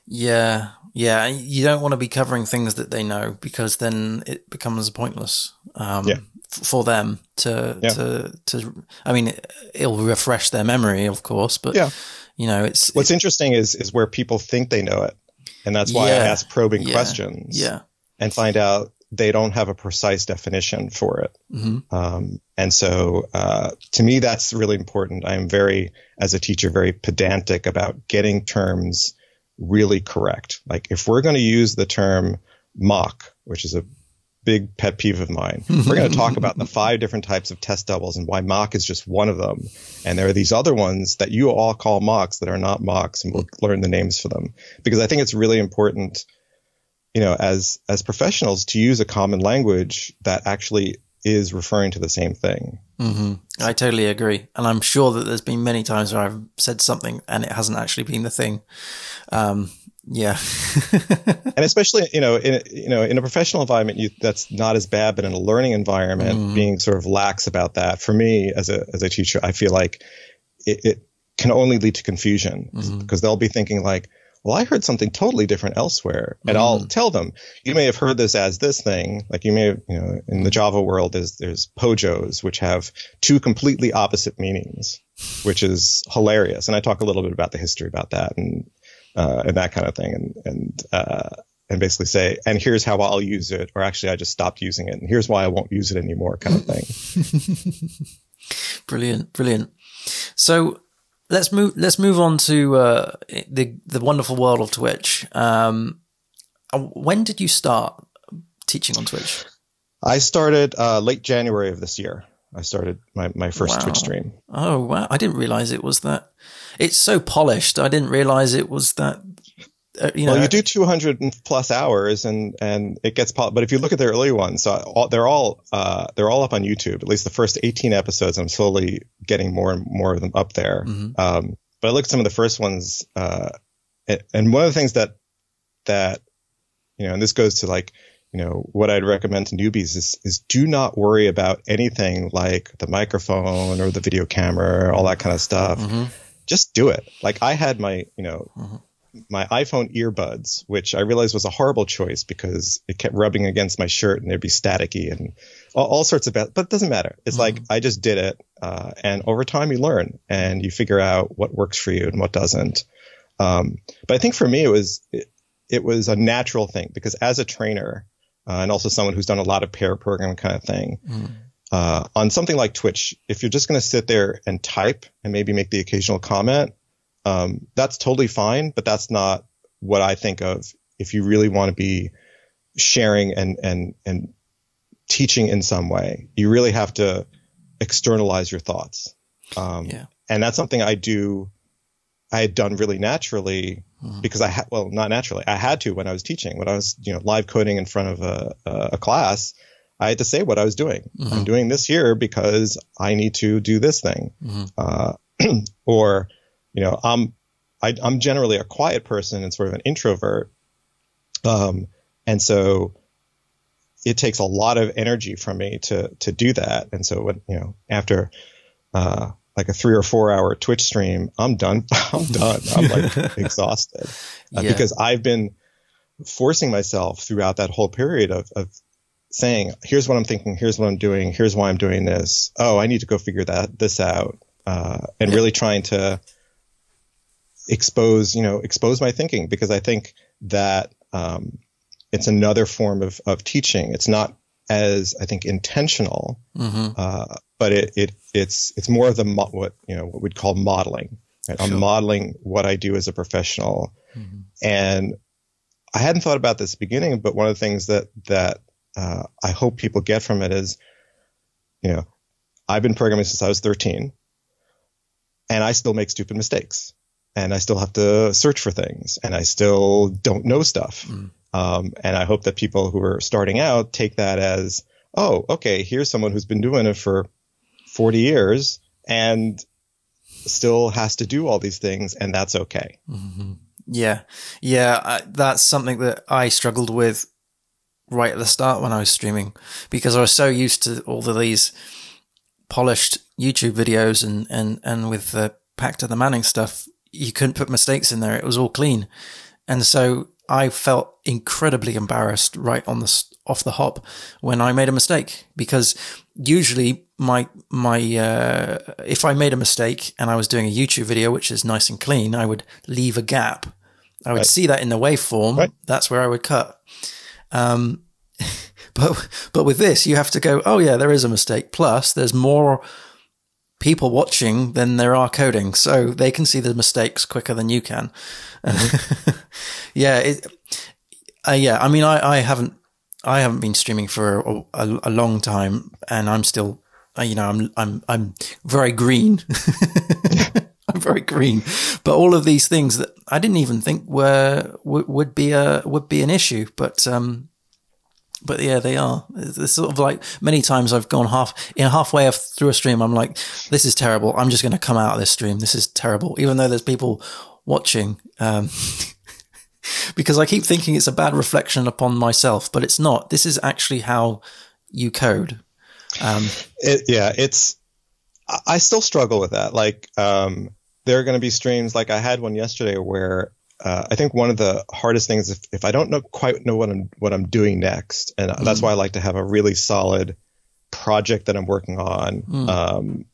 Yeah, yeah. You don't want to be covering things that they know because then it becomes pointless. Um, yeah. For them to yeah. to to, I mean, it'll refresh their memory, of course, but yeah. you know, it's what's it, interesting is is where people think they know it, and that's why yeah, I ask probing questions. Yeah, and find out they don't have a precise definition for it. Mm-hmm. Um, and so, uh, to me, that's really important. I'm very, as a teacher, very pedantic about getting terms really correct. Like if we're going to use the term mock, which is a big pet peeve of mine, we're going to talk [laughs] about the five different types of test doubles and why mock is just one of them. And there are these other ones that you all call mocks that are not mocks, and we'll learn the names for them because I think it's really important you know, as as professionals to use a common language that actually is referring to the same thing. Mm-hmm. I totally agree, and I'm sure that there's been many times where I've said something and it hasn't actually been the thing. Um, yeah, [laughs] and especially you know in you know in a professional environment, you, that's not as bad, but in a learning environment, mm-hmm. being sort of lax about that for me as a as a teacher, I feel like it, it can only lead to confusion because mm-hmm. they'll be thinking like well, I heard something totally different elsewhere. And mm. I'll tell them, you may have heard this as this thing. Like you may have, you know, in the Java world, there's, there's POJOs, which have two completely opposite meanings, which is hilarious. And I talk a little bit about the history about that and, uh, and that kind of thing. And, and, uh, and basically say, and here's how I'll use it, or actually I just stopped using it, and here's why I won't use it anymore, kind of thing. [laughs] brilliant, brilliant. So let's move. Let's move on to uh, the the wonderful world of Twitch. Um, uh, when did you start teaching on Twitch? I started uh, late January of this year. I started my, my first wow. Twitch stream. Oh wow! I didn't realize it was that. It's so polished. I didn't realize it was that uh, you know, well, you do 200 plus hours and, and it gets, but if you look at the early ones, so all, they're all, uh, they're all up on YouTube, at least the first 18 episodes. I'm slowly getting more and more of them up there. Mm-hmm. Um, but I looked at some of the first ones, uh, and one of the things that, that, you know, and this goes to like, you know, what I'd recommend to newbies is, is do not worry about anything like the microphone or the video camera, all that kind of stuff. Mm-hmm. Just do it. Like I had my, you know, mm-hmm my iPhone earbuds, which I realized was a horrible choice because it kept rubbing against my shirt and they'd be staticky and all, all sorts of bad, but it doesn't matter. It's mm-hmm. like I just did it. Uh, and over time you learn and you figure out what works for you and what doesn't. Um, but I think for me, it was, it, it, was a natural thing because as a trainer, uh, and also someone who's done a lot of pair programming kind of thing, mm. uh, on something like Twitch, if you're just going to sit there and type and maybe make the occasional comment, Um, that's totally fine, but that's not what I think of if you really want to be sharing and, and, and teaching in some way. You really have to externalize your thoughts. Um, yeah. And that's something I do, I had done really naturally mm-hmm. because I had, well, not naturally, I had to when I was teaching, when I was, you know, live coding in front of a, a class. I had to say what I was doing. Mm-hmm. I'm doing this here because I need to do this thing. Mm-hmm. Uh, [clears throat] or, you know, I'm, I, am generally a quiet person and sort of an introvert. Um, and so it takes a lot of energy from me to, to do that. And so when, you know, after, uh, like a three or four hour Twitch stream, I'm done. [laughs] I'm done. I'm like [laughs] exhausted uh, yeah. because I've been forcing myself throughout that whole period of, of saying, here's what I'm thinking. Here's what I'm doing. Here's why I'm doing this. Oh, I need to go figure that, this out. Uh, and really trying to expose, you know, expose my thinking because I think that, um, it's another form of, of teaching. It's not as I think intentional, mm-hmm. uh, but it, it it's it's more of the mo- what you know what we'd call modeling. Right? Sure. I'm modeling what I do as a professional, mm-hmm. and I hadn't thought about this beginning, but one of the things that that uh, I hope people get from it is, you know, I've been programming since I was 13, and I still make stupid mistakes, and I still have to search for things, and I still don't know stuff. Mm. Um, and I hope that people who are starting out take that as, oh, okay, here's someone who's been doing it for 40 years and still has to do all these things, and that's okay. Mm-hmm. Yeah. Yeah. I, that's something that I struggled with right at the start when I was streaming because I was so used to all of these polished YouTube videos and, and, and with the Packt of the Manning stuff, you couldn't put mistakes in there. It was all clean. And so I felt incredibly embarrassed right on the off the hop when I made a mistake because usually my my uh, if I made a mistake and I was doing a YouTube video which is nice and clean, I would leave a gap. I would right. see that in the waveform. Right. That's where I would cut. Um, [laughs] but but with this, you have to go. Oh yeah, there is a mistake. Plus, there's more people watching than there are coding, so they can see the mistakes quicker than you can. Mm-hmm. [laughs] yeah, it, uh, yeah. I mean, I, I haven't I haven't been streaming for a, a, a long time, and I'm still, uh, you know, I'm I'm I'm very green. [laughs] I'm very green, but all of these things that I didn't even think were would, would be a would be an issue, but um, but yeah, they are. It's sort of like many times I've gone half in halfway through a stream. I'm like, this is terrible. I'm just going to come out of this stream. This is terrible, even though there's people watching. Um, [laughs] because I keep thinking it's a bad reflection upon myself, but it's not. This is actually how you code. Um, it, yeah, it's. I still struggle with that. Like, um, there are going to be streams like I had one yesterday where uh, I think one of the hardest things if, if I don't know quite know what I'm what I'm doing next, and mm. that's why I like to have a really solid project that I'm working on. Mm. Um,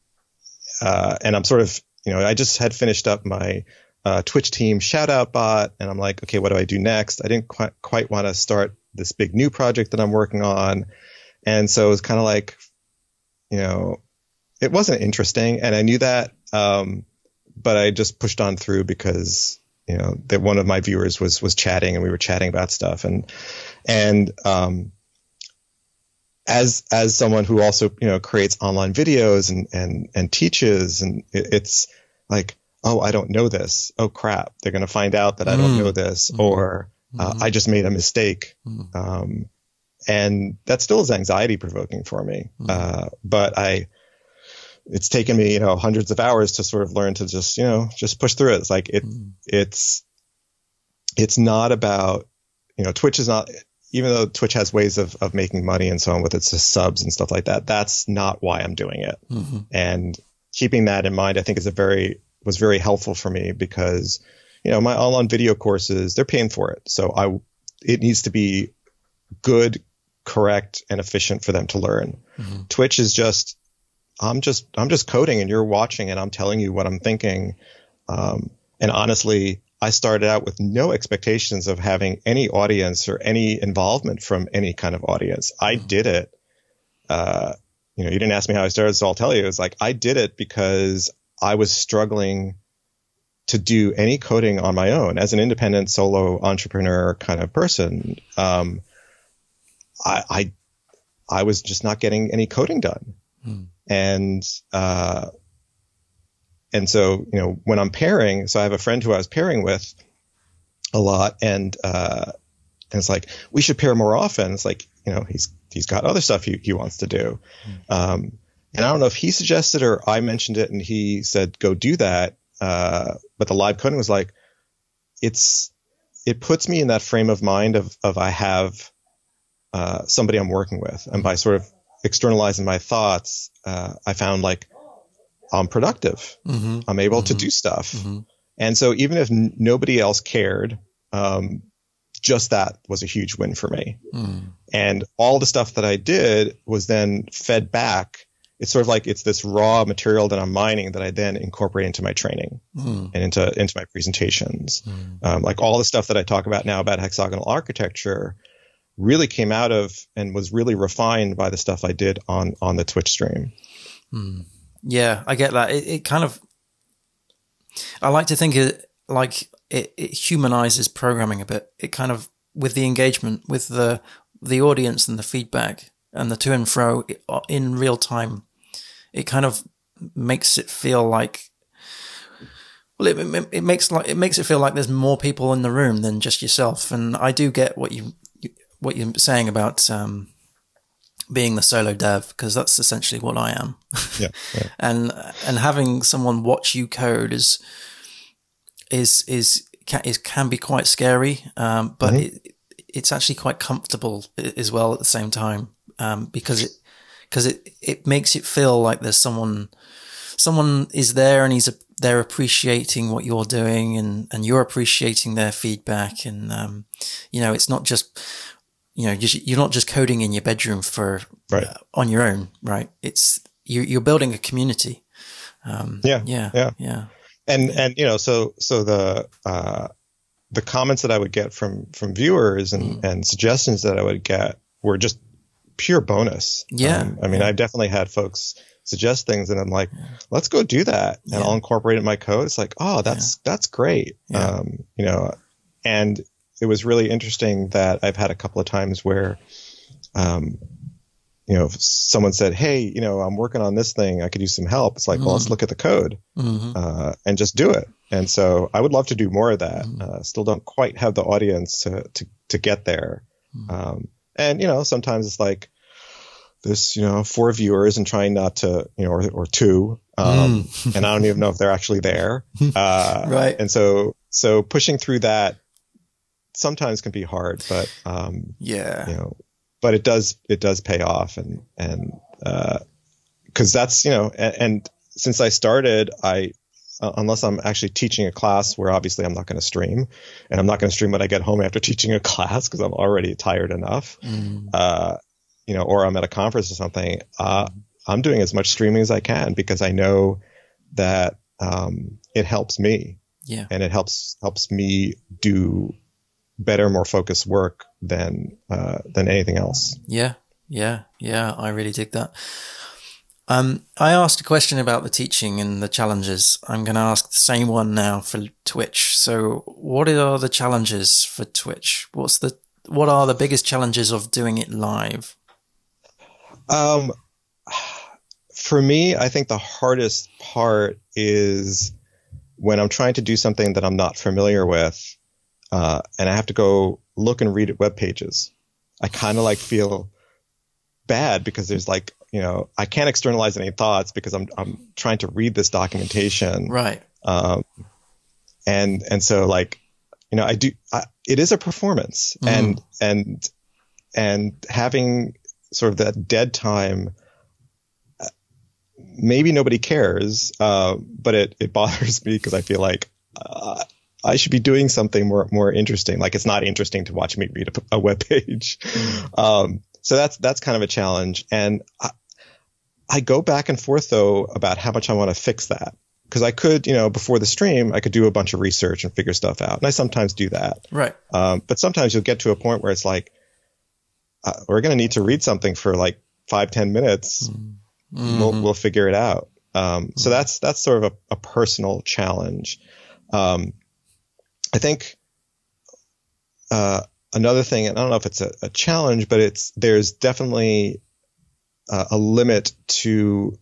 uh, and I'm sort of you know I just had finished up my uh, Twitch team shout out bot, and I'm like, okay, what do I do next? I didn't quite quite want to start this big new project that I'm working on, and so it was kind of like, you know, it wasn't interesting, and I knew that. Um, but I just pushed on through because you know that one of my viewers was was chatting and we were chatting about stuff and and um, as as someone who also you know creates online videos and and and teaches and it, it's like oh I don't know this oh crap they're going to find out that I don't know mm. this mm. or uh, mm. I just made a mistake mm. um, and that still is anxiety provoking for me mm. uh, but I it's taken me, you know, hundreds of hours to sort of learn to just, you know, just push through it. It's like it, mm. it's, it's not about, you know, Twitch is not, even though Twitch has ways of, of making money and so on with its subs and stuff like that, that's not why I'm doing it. Mm-hmm. And keeping that in mind, I think is a very, was very helpful for me because, you know, my online video courses, they're paying for it. So I, it needs to be good, correct, and efficient for them to learn. Mm-hmm. Twitch is just, I'm just I'm just coding and you're watching and I'm telling you what I'm thinking. Um, and honestly, I started out with no expectations of having any audience or any involvement from any kind of audience. I mm-hmm. did it. Uh, you know, you didn't ask me how I started, so I'll tell you. It's like I did it because I was struggling to do any coding on my own as an independent solo entrepreneur kind of person. Um, I, I, I was just not getting any coding done. Hmm. And, uh, and so, you know, when I'm pairing, so I have a friend who I was pairing with a lot and, uh, and it's like, we should pair more often. It's like, you know, he's, he's got other stuff he, he wants to do. Mm. Um, and I don't know if he suggested or I mentioned it and he said, go do that. Uh, but the live coding was like, it's, it puts me in that frame of mind of, of I have, uh, somebody I'm working with. And by sort of externalizing my thoughts, uh, I found like I'm productive. Mm-hmm. I'm able mm-hmm. to do stuff. Mm-hmm. And so even if n- nobody else cared, um, just that was a huge win for me. Mm. And all the stuff that I did was then fed back it's sort of like it's this raw material that I'm mining that I then incorporate into my training mm. and into into my presentations. Mm. Um, like all the stuff that I talk about now about hexagonal architecture really came out of and was really refined by the stuff I did on on the Twitch stream. Mm. Yeah, I get that. It, it, kind of I like to think it like it, it humanizes programming a bit. It kind of with the engagement with the the audience and the feedback and the to and fro in real time it kind of makes it feel like well it, it, makes like it makes it feel like there's more people in the room than just yourself and i do get what you what you're saying about um, being the solo dev because that's essentially what i am yeah, yeah. [laughs] and and having someone watch you code is is is can, is can be quite scary um, but mm-hmm. it, it's actually quite comfortable as well at the same time um, because it because it it makes it feel like there's someone someone is there and he's a, they're appreciating what you're doing and and you're appreciating their feedback and um, you know it's not just you know you're not just coding in your bedroom for right. uh, on your own right it's you, you're building a community um, yeah yeah yeah yeah and and you know so so the uh, the comments that I would get from from viewers and mm. and suggestions that I would get were just pure bonus. Yeah. Um, I mean, yeah. I've definitely had folks suggest things and I'm like, let's go do that. And yeah. I'll incorporate it in my code. It's like, oh, that's, yeah. that's great. Um, you know, and it was really interesting that I've had a couple of times where, um, you know, someone said, Hey, you know, I'm working on this thing. I could use some help. It's like, mm-hmm. well, let's mm-hmm. look at the code, mm-hmm. uh, and just do it. And so I would love to do more of that. Mm-hmm. Uh, still don't quite have the audience to, to, to get there. Mm-hmm. Um, and, you know, sometimes it's like, this, you know, four viewers and trying not to, you know, or, or two. Um, mm. and I don't even know if they're actually there. [laughs] Uh, right. And so, so pushing through that sometimes can be hard, but, um, yeah, you know, but it does, it does pay off. And, and, uh, cause that's, you know, and, and since I started, I, uh, unless I'm actually teaching a class where obviously I'm not going to stream and I'm not going to stream when I get home after [laughs] teaching a class because I'm already tired enough. Mm. Uh, you know, or I'm at a conference or something, uh, I'm doing as much streaming as I can because I know that um, it helps me. Yeah. And it helps helps me do better, more focused work than uh, than anything else. Yeah, yeah, yeah. I really dig that. Um, I asked a question about the teaching and the challenges. I'm going to ask the same one now for Twitch. So, what are the challenges for Twitch? What's the what are the biggest challenges of doing it live? Um, for me, I think the hardest part is when I'm trying to do something that I'm not familiar with, uh, and I have to go look and read at web pages. I kind of like feel bad because there's like you know I can't externalize any thoughts because I'm I'm trying to read this documentation. Right. Um, and and so like you know I do I, it is a performance mm. and and and having sort of that dead time maybe nobody cares, uh, but it, it [laughs] bothers me because I feel like uh, I should be doing something more more interesting. Like it's not interesting to watch me read a, a web page. Mm. Um, so that's that's kind of a challenge, and I, I go back and forth though about how much I want to fix that because I could, you know, before the stream, I could do a bunch of research and figure stuff out, and I sometimes do that. Right. Um, but sometimes you'll get to a point where it's like, uh, we're going to need to read something for like five ten minutes. Mm-hmm. We'll, we'll figure it out. Um, mm-hmm. So that's that's sort of a, a personal challenge. Um, I think uh, another thing, and I don't know if it's a, a challenge, but it's there's definitely uh, a limit to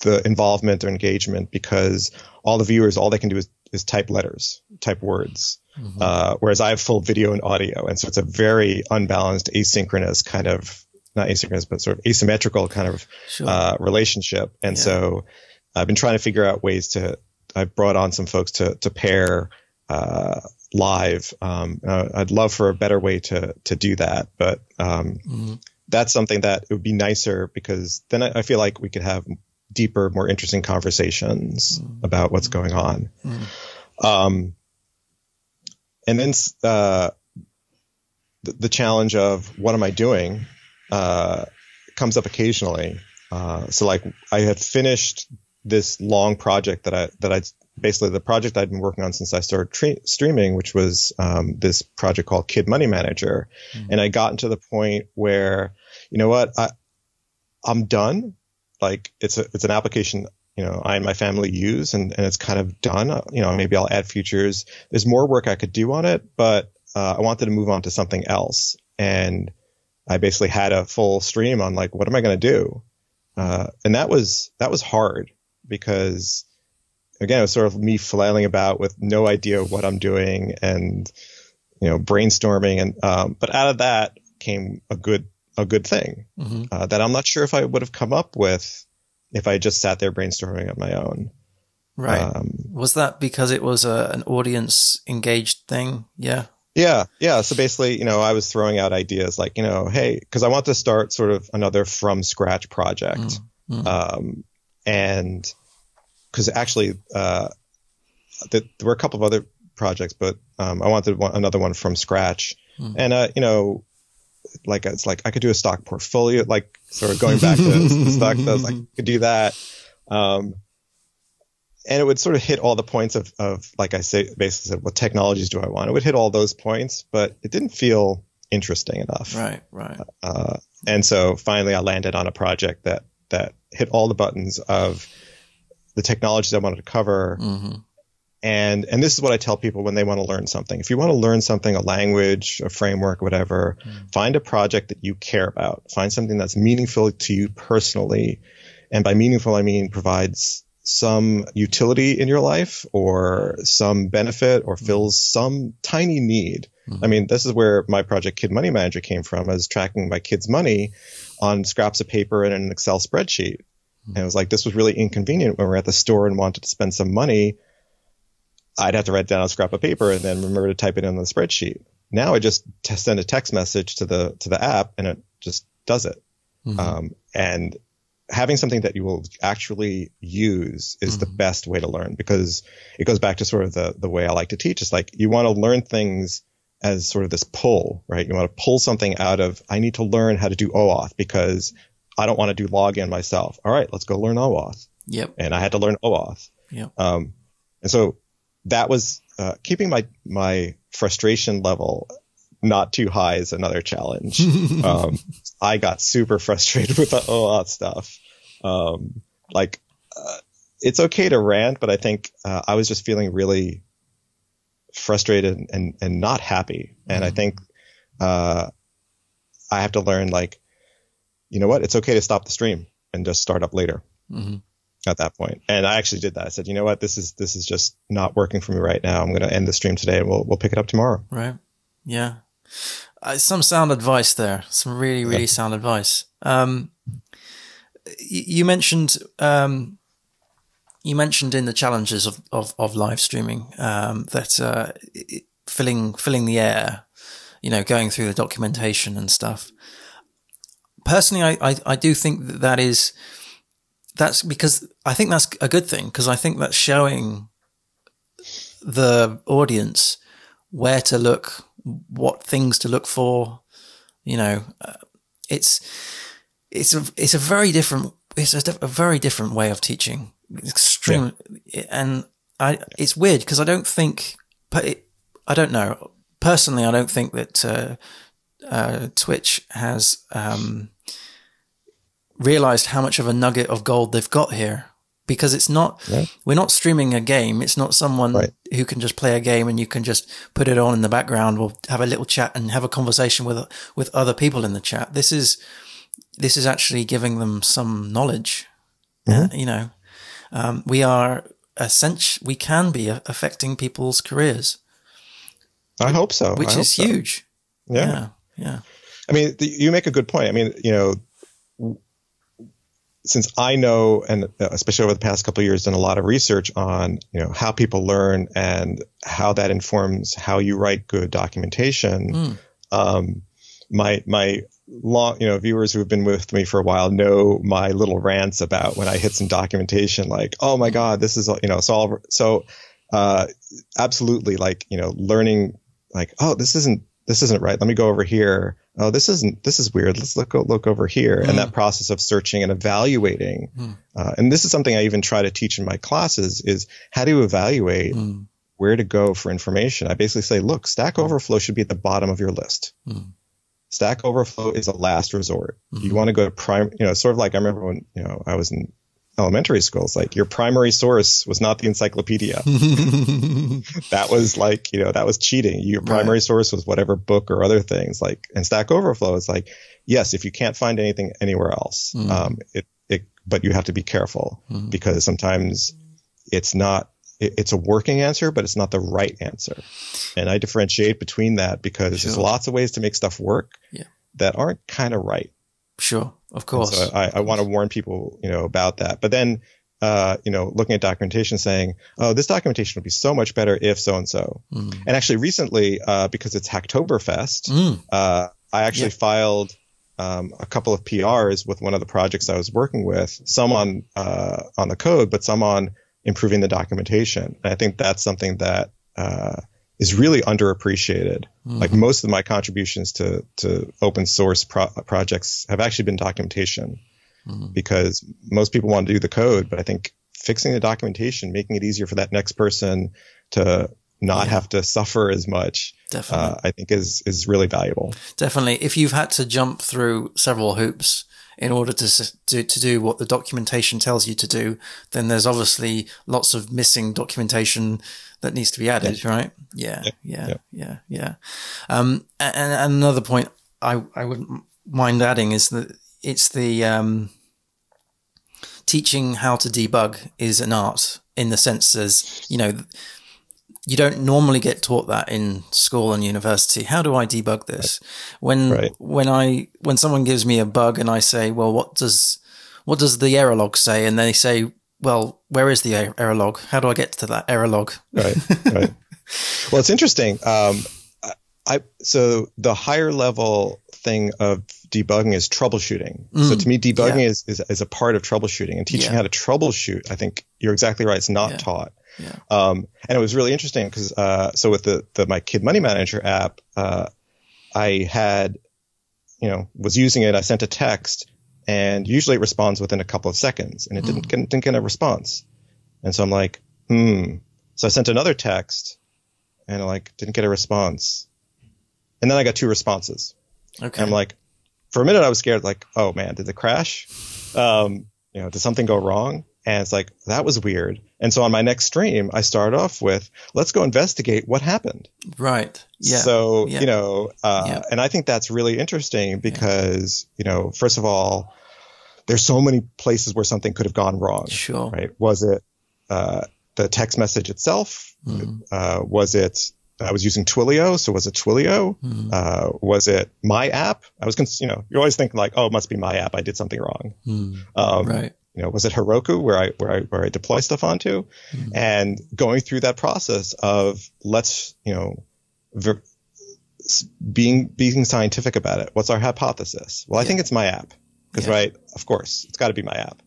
the involvement or engagement because all the viewers, all they can do is, is type letters, type words. Mm-hmm. Uh, whereas I have full video and audio. And so it's a very unbalanced, asynchronous kind of, not asynchronous, but sort of asymmetrical kind of sure. uh, relationship. And yeah. so I've been trying to figure out ways to, I've brought on some folks to, to pair, uh, live. Um, uh, I'd love for a better way to, to do that, but, um, mm-hmm. that's something that it would be nicer because then I, I feel like we could have deeper, more interesting conversations mm. about what's going on. Mm. Um, and then uh, the, the, challenge of what am I doing uh, comes up occasionally. Uh, so like I had finished this long project that I that I basically the project I'd been working on since I started tre- streaming, which was um, this project called Kid Money Manager, mm. and I gotten to the point where you know what I I'm done like it's a it's an application you know I and my family use and, and it's kind of done. You know maybe I'll add features. There's more work I could do on it, but uh, I wanted to move on to something else. And I basically had a full stream on like what am I going to do, uh, and that was that was hard because again it was sort of me flailing about with no idea what I'm doing and you know brainstorming and um, but out of that came a good a good thing mm-hmm. uh, that I'm not sure if I would have come up with if I just sat there brainstorming on my own. Right. Um, was that because it was a, an audience engaged thing? Yeah. Yeah. Yeah. So basically, you know, I was throwing out ideas like, you know, hey, because I want to start sort of another from scratch project. Mm-hmm. Um, and because actually, uh, the, there were a couple of other projects, but um, I wanted one, another one from scratch. Mm-hmm. And, uh, you know, like it's like I could do a stock portfolio, like sort of going back to [laughs] stock. I was like, I could do that. Um, and it would sort of hit all the points of, of like I say, basically said, what technologies do I want? It would hit all those points, but it didn't feel interesting enough. Right, right. Uh, and so finally, I landed on a project that that hit all the buttons of the technologies I wanted to cover, mm-hmm. And, and this is what I tell people when they want to learn something. If you want to learn something, a language, a framework, whatever, mm. find a project that you care about. Find something that's meaningful to you personally. And by meaningful, I mean provides some utility in your life or some benefit or mm. fills some tiny need. Mm-hmm. I mean, this is where my project Kid Money Manager came from. I was tracking my kids' money on scraps of paper and an Excel spreadsheet. Mm-hmm. And it was like, this was really inconvenient when we we're at the store and wanted to spend some money I'd have to write down a scrap of paper and then remember to type it in the spreadsheet. Now I just t- send a text message to the to the app and it just does it. Mm-hmm. Um, and having something that you will actually use is mm-hmm. the best way to learn because it goes back to sort of the the way I like to teach. It's like you want to learn things as sort of this pull, right? You want to pull something out of I need to learn how to do OAuth because I don't want to do login myself. All right, let's go learn OAuth. Yep. And I had to learn OAuth. Yep. Um, and so that was uh, keeping my my frustration level not too high is another challenge. [laughs] um, I got super frustrated [laughs] with the OAuth stuff. Um, like, uh, it's okay to rant, but I think uh, I was just feeling really frustrated and, and not happy. And mm-hmm. I think uh, I have to learn, like, you know what? It's okay to stop the stream and just start up later. Mm-hmm at that point. And I actually did that. I said, you know what, this is this is just not working for me right now. I'm going to end the stream today, and we'll we'll pick it up tomorrow. Right. Yeah. Uh, some sound advice there. Some really really yeah. sound advice. Um, you mentioned um, you mentioned in the challenges of of, of live streaming um, that uh, filling filling the air, you know, going through the documentation and stuff. Personally, I, I, I do think that that is that's because I think that's a good thing because I think that's showing the audience where to look, what things to look for. You know, uh, it's it's a it's a very different it's a, a very different way of teaching. Extremely, yeah. and I it's weird because I don't think, but it, I don't know personally. I don't think that uh, uh, Twitch has um, realized how much of a nugget of gold they've got here because it's not Yeah. we're not streaming a game it's not someone Right. who can just play a game and you can just put it on in the background or have a little chat and have a conversation with with other people in the chat this is this is actually giving them some knowledge Mm-hmm. Uh, you know um, we are essential we can be a- affecting people's careers I hope so. which I is so. huge Yeah. yeah yeah I mean, you make a good point. I mean, you know, since I know, and uh, especially over the past couple of years, done a lot of research on, you know, how people learn and how that informs how you write good documentation. Mm. Um, my my long, you know, viewers who have been with me for a while know my little rants about when I hit some documentation, like, oh my god, this is, you know, so all, so, uh, absolutely, like, you know, learning, like, oh, this isn't this isn't right. Let me go over here. Oh, this isn't this is weird. Let's look look over here. And that process of searching and evaluating, Mm. uh, and this is something I even try to teach in my classes is how to evaluate Mm. where to go for information. I basically say, look, Stack Overflow should be at the bottom of your list. Mm. Stack Overflow is a last resort. Mhm. You want to go to prime, you know, sort of like I remember when you know I was in elementary schools. Like your primary source was not the encyclopedia. [laughs] that was like you know that was cheating your primary source was whatever book or other things like and stack overflow is like yes if you can't find anything anywhere else Mm. um it, it but you have to be careful Mhm. because sometimes it's not it, it's a working answer but it's not the right answer and i differentiate between that because there's lots of ways to make stuff work Yeah. that aren't kind of right sure of course so I, I want to warn people, you know, about that. But then, uh, you know, looking at documentation saying, oh, this documentation would be so much better if so and so. And actually recently, uh, because it's Hacktoberfest, Mm. uh, I actually Yeah. filed, um, a couple of PRs with one of the projects I was working with, some on, uh, on the code, but some on improving the documentation. And I think that's something that, uh, is really underappreciated. Mm. Like most of my contributions to, to open source pro- projects have actually been documentation Mhm. because most people want to do the code, but I think fixing the documentation, making it easier for that next person to not Yeah. have to suffer as much, definitely uh, I think is is really valuable. Definitely. If you've had to jump through several hoops in order to, to, to do what the documentation tells you to do, then there's obviously lots of missing documentation that needs to be added, right? Yeah, yeah, yeah. yeah, yeah. Um, and, and another point I, I wouldn't mind adding is that it's the, um, teaching how to debug is an art in the sense as, you know, you don't normally get taught that in school and university. How do I debug this? When Right. when I when someone gives me a bug and I say, "Well, what does what does the error log say?" and they say, "Well, where is the er- error log? How do I get to that error log?" Right. right. [laughs] Well, it's interesting. Um, I, so the higher level thing of debugging is troubleshooting. so Mm, to me, debugging yeah. is, is is a part of troubleshooting and teaching Yeah. how to troubleshoot. I think you're exactly right. It's not Yeah. taught. Yeah. Um, and it was really interesting because uh, so with the the my Kid Money Manager app, uh, I had you know was using it. I sent a text, and usually it responds within a couple of seconds, and it didn't get, didn't get a response. And so I'm like, hmm. So I sent another text, and I like didn't get a response. And then I got two responses. Okay. And I'm like, for a minute I was scared, like, oh man, did it crash? Um, you know, did something go wrong? And it's like, that was weird. And so on my next stream, I start off with, let's go investigate what happened. right. Yeah. So, Yeah. you know, uh, Yeah. and I think that's really interesting because, you know, first of all, there's so many places where something could have gone wrong, sure. right? Was it, uh, the text message itself? Mhm. Uh, was it, I was using Twilio. So was it Twilio? Mhm. Uh, was it my app? I was, cons- you know, you're always thinking like, oh, it must be my app. I did something wrong. Mm. Um, Right. You know, was it Heroku where I where I where I deploy stuff onto, Mhm. and going through that process of let's you know, ver- being being scientific about it. What's our hypothesis? Well, I Yeah. think it's my app because Yeah. right, of course, it's got to be my app.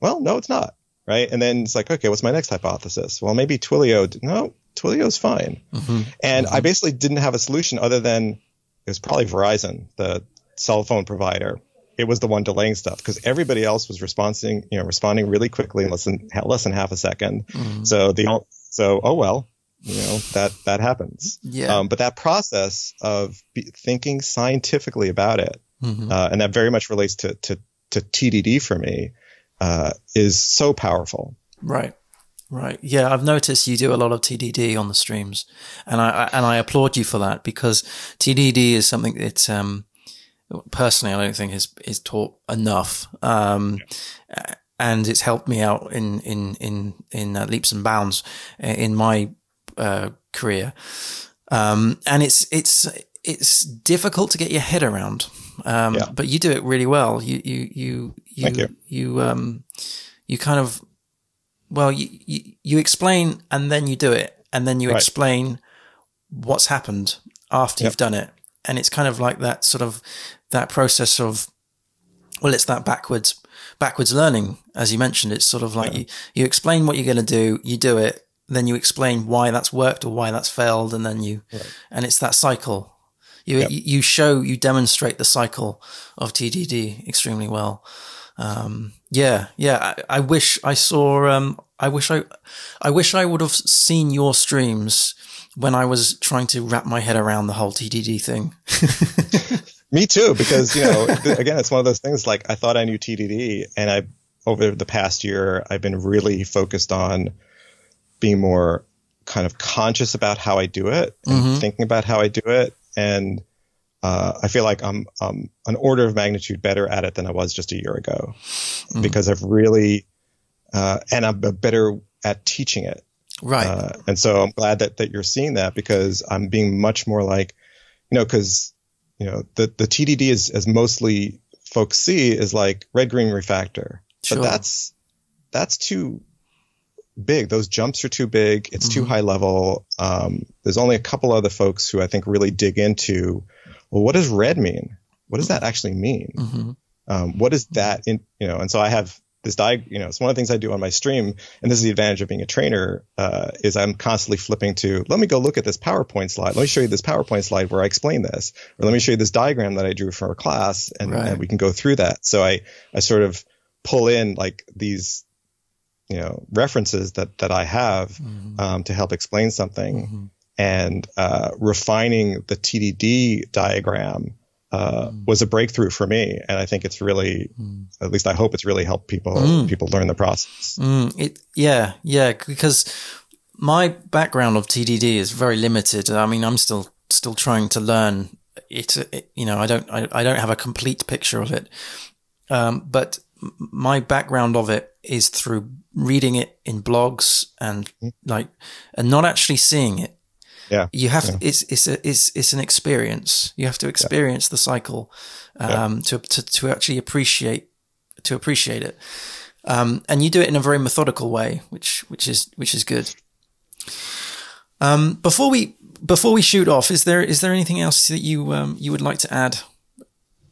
Well, no, it's not. Right, and then it's like, okay, what's my next hypothesis? Well, maybe Twilio. d- No, Twilio's fine. Mhm. And I basically didn't have a solution other than it was probably Verizon, the cell phone provider. It was the one delaying stuff because everybody else was responding, you know, responding really quickly in less than less than half a second. Mhm. So the so oh well, you know that that happens. Yeah. Um, but that process of be, thinking scientifically about it, Mhm. uh, and that very much relates to to to TDD for me. uh, is so powerful. Right. Right. Yeah, I've noticed you do a lot of TDD on the streams, and I, I and I applaud you for that because TDD is something that um, personally I don't think is is taught enough, um, yeah. and it's helped me out in in in in uh, leaps and bounds in my uh, career. Um, and it's it's it's difficult to get your head around, um, yeah. but you do it really well. You you you you Thank you, you um you kind of well, you, you, you explain and then you do it, and then you right. explain what's happened after yep. you've done it, and it's kind of like that sort of that process of well, it's that backwards backwards learning, as you mentioned. It's sort of like yeah. you you explain what you're going to do, you do it, then you explain why that's worked or why that's failed, and then you right. and it's that cycle. You, yep. you show you demonstrate the cycle of TDD extremely well. Um, yeah, yeah. I, I, wish I saw. Um, I wish I, I wish I would have seen your streams when I was trying to wrap my head around the whole TDD thing. [laughs] [laughs] Me too, because you know, [laughs] again, it's one of those things. Like I thought I knew TDD, and I over the past year, I've been really focused on being more kind of conscious about how I do it and mm-hmm. thinking about how I do it, and uh, I feel like I'm, I'm an order of magnitude better at it than I was just a year ago mm. because I've really, uh, and I'm better at teaching it. Right. Uh, and so I'm glad that, that you're seeing that because I'm being much more like, you know, cause, you know, the, the TDD is, as mostly folks see is like red green refactor, sure. but that's, that's too big. Those jumps are too big. It's mm-hmm. too high level. Um, there's only a couple other folks who I think really dig into well, what does red mean? What does that actually mean? Mm-hmm. Um, what is that in, you know, and so I have this diag, you know, it's one of the things I do on my stream. And this is the advantage of being a trainer, uh, is I'm constantly flipping to, let me go look at this PowerPoint slide. Let me show you this PowerPoint slide where I explain this, or let me show you this diagram that I drew for a class and, right. and we can go through that. So I, I sort of pull in like these, you know, references that, that I have, mm-hmm. um, to help explain something. Mm-hmm and uh, refining the TDD diagram uh, mm. was a breakthrough for me, and I think it's really, mm. at least I hope it's really helped people mm. people learn the process. Mm. It, yeah, yeah, because my background of TDD is very limited. I mean, I'm still still trying to learn it. it you know, I don't I, I, don't have a complete picture of it, um, but my background of it is through reading it in blogs and mm. like and not actually seeing it yeah. You have yeah. to, it's it's a, it's it's an experience. You have to experience yeah. the cycle um, yeah. to, to to actually appreciate to appreciate it. Um, and you do it in a very methodical way, which which is which is good. Um, before we before we shoot off, is there is there anything else that you um, you would like to add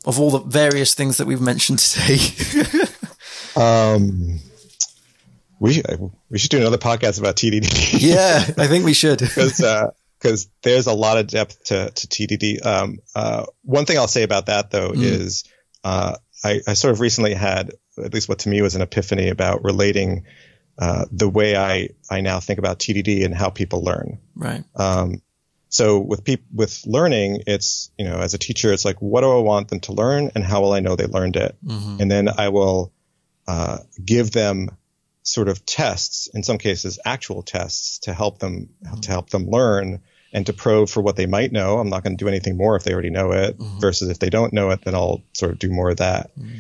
of all the various things that we've mentioned today? [laughs] um, we we should do another podcast about TDD. yeah, I think we should [laughs] because uh, because there's a lot of depth to, to TDD. Um, uh, one thing I'll say about that though mm. is uh, I, I, sort of recently had at least what to me was an epiphany about relating uh, the way I I now think about TDD and how people learn. Right. Um, so with people with learning, it's you know as a teacher, it's like what do I want them to learn and how will I know they learned it, mm-hmm. and then I will uh, give them sort of tests, in some cases actual tests, to help them mm-hmm. to help them learn and to probe for what they might know. I'm not going to do anything more if they already know it. Mm-hmm. Versus if they don't know it, then I'll sort of do more of that. Mm-hmm.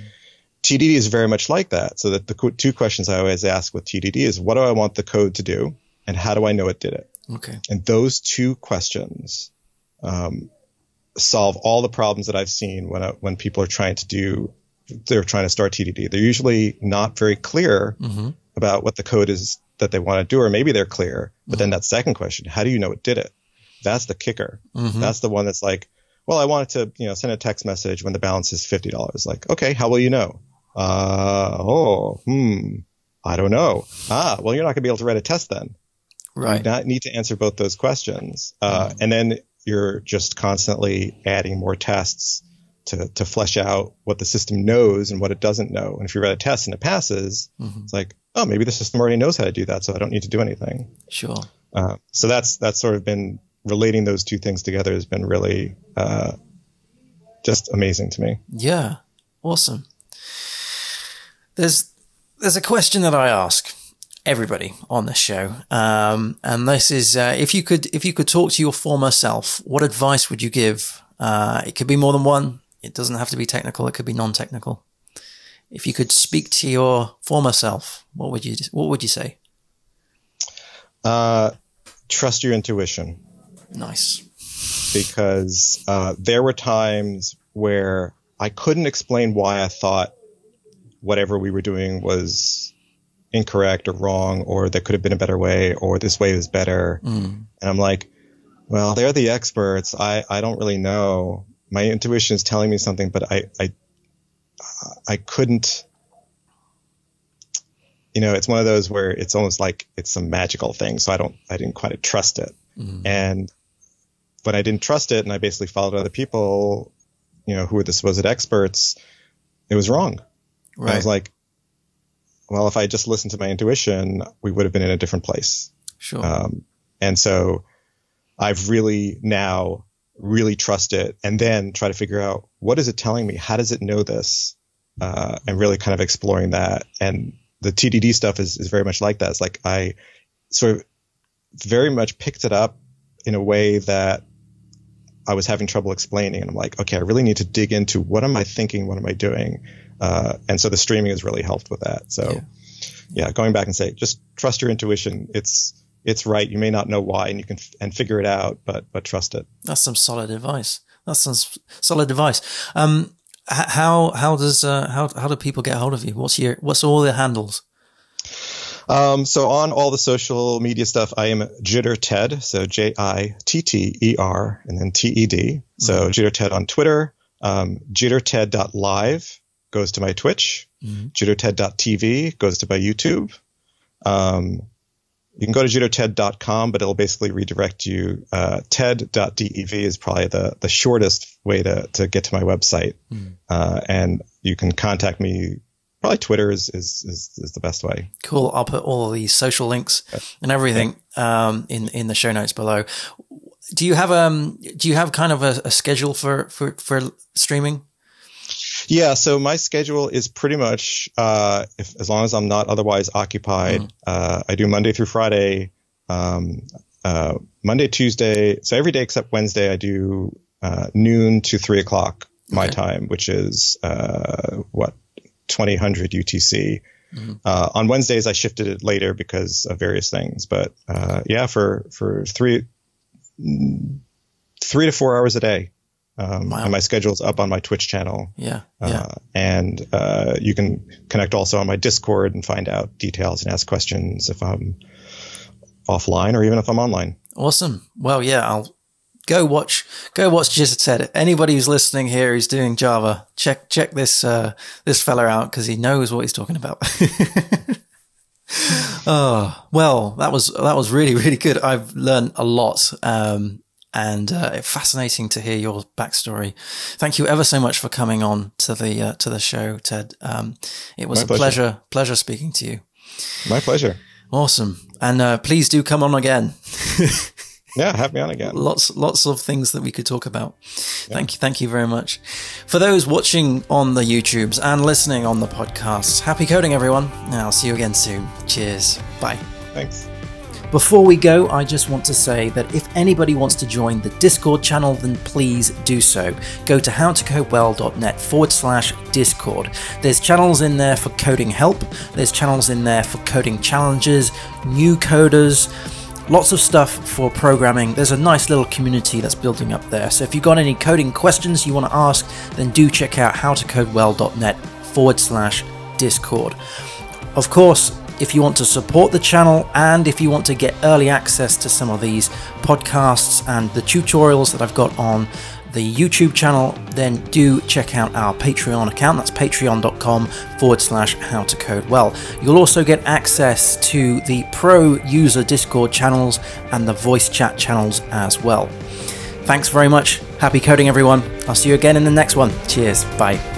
TDD is very much like that. So that the two questions I always ask with TDD is what do I want the code to do, and how do I know it did it? Okay. And those two questions um, solve all the problems that I've seen when uh, when people are trying to do they're trying to start TDD. They're usually not very clear mm-hmm about what the code is that they want to do, or maybe they're clear. But mm-hmm. then that second question, how do you know it did it? That's the kicker. Mm-hmm. That's the one that's like, well, I wanted to, you know, send a text message when the balance is fifty dollars. Like, okay, how will you know? Uh, oh, hmm, I don't know. Ah, well, you're not going to be able to write a test then. Right. You need to answer both those questions, uh, mm-hmm. and then you're just constantly adding more tests to to flesh out what the system knows and what it doesn't know. And if you write a test and it passes, mm-hmm. it's like, oh, maybe the system already knows how to do that, so I don't need to do anything. Sure. Uh, so that's that's sort of been relating those two things together has been really uh, just amazing to me. Yeah, awesome. There's there's a question that I ask everybody on this show, um, and this is uh, if you could if you could talk to your former self, what advice would you give? Uh, it could be more than one. It doesn't have to be technical. It could be non-technical. If you could speak to your former self, what would you what would you say? Uh, trust your intuition. Nice. Because uh, there were times where I couldn't explain why I thought whatever we were doing was incorrect or wrong, or there could have been a better way, or this way is better. Mm. And I'm like, well, they're the experts. I, I don't really know. My intuition is telling me something, but I, I, I couldn't, you know, it's one of those where it's almost like it's some magical thing. So I don't, I didn't quite trust it. Mm. And when I didn't trust it and I basically followed other people, you know, who were the supposed experts, it was wrong. Right. I was like, well, if I just listened to my intuition, we would have been in a different place. Sure. Um, and so I've really now really trust it and then try to figure out what is it telling me? How does it know this? Uh, and really kind of exploring that. And the TDD stuff is, is very much like that. It's like I sort of very much picked it up in a way that I was having trouble explaining. And I'm like, okay, I really need to dig into what am I thinking? What am I doing? Uh, and so the streaming has really helped with that. So yeah. yeah. going back and say, just trust your intuition. It's, it's right. You may not know why and you can, f- and figure it out, but, but trust it. That's some solid advice. That's some solid advice. Um, how, how does, uh, how, how do people get hold of you? What's your, what's all the handles? Um, so on all the social media stuff, I am Jitter Ted. So J I T T E R and then T E D. So mm-hmm. Jitter Ted on Twitter. Um, JitterTed.live goes to my Twitch. Mm-hmm. JitterTed.tv goes to my YouTube. Um, you can go to jitterted.com, but it'll basically redirect you. Uh, TED.dev is probably the, the shortest way to, to get to my website. Mm. Uh, and you can contact me. Probably Twitter is, is, is, is, the best way. Cool. I'll put all of these social links and everything um, in, in the show notes below. Do you have um do you have kind of a, a schedule for, for, for streaming? Yeah, so my schedule is pretty much uh, if, as long as I'm not otherwise occupied. Mm. Uh, I do Monday through Friday, um, uh, Monday, Tuesday. So every day except Wednesday, I do uh, noon to three o'clock my okay. time, which is uh, what twenty hundred UTC. Mm-hmm. Uh, on Wednesdays, I shifted it later because of various things. But yeah, for for three three to four hours a day. Um, wow. And my schedule's up on my Twitch channel. Yeah. yeah. Uh, and uh, you can connect also on my Discord and find out details and ask questions if I'm offline or even if I'm online. Awesome. Well, yeah, I'll go watch go watch Jitter Ted. Anybody who's listening here who's doing Java, check check this uh, this fella out because he knows what he's talking about. [laughs] oh well, that was that was really really good. I've learned a lot. Um, and uh, fascinating to hear your backstory. Thank you ever so much for coming on to the uh, to the show, Ted. Um, it was My a pleasure. pleasure pleasure speaking to you. My pleasure. Awesome, and uh, please do come on again. [laughs] yeah, have me on again. Lots lots of things that we could talk about. Yeah. Thank you, thank you very much. For those watching on the YouTubes and listening on the podcasts, happy coding, everyone. I'll see you again soon. Cheers. Bye. Thanks. Before we go, I just want to say that if anybody wants to join the Discord channel, then please do so. Go to howtocodewell.net forward slash Discord. There's channels in there for coding help, there's channels in there for coding challenges, new coders lots of stuff for programming. There's a nice little community that's building up there. So if you've got any coding questions you want to ask, then do check out howtocodewell.net forward slash Discord. Of course, if you want to support the channel and if you want to get early access to some of these podcasts and the tutorials that I've got on the YouTube channel, then do check out our Patreon account. That's patreon.com forward slash how to code well. You'll also get access to the pro user Discord channels and the voice chat channels as well. Thanks very much. Happy coding, everyone. I'll see you again in the next one. Cheers. Bye.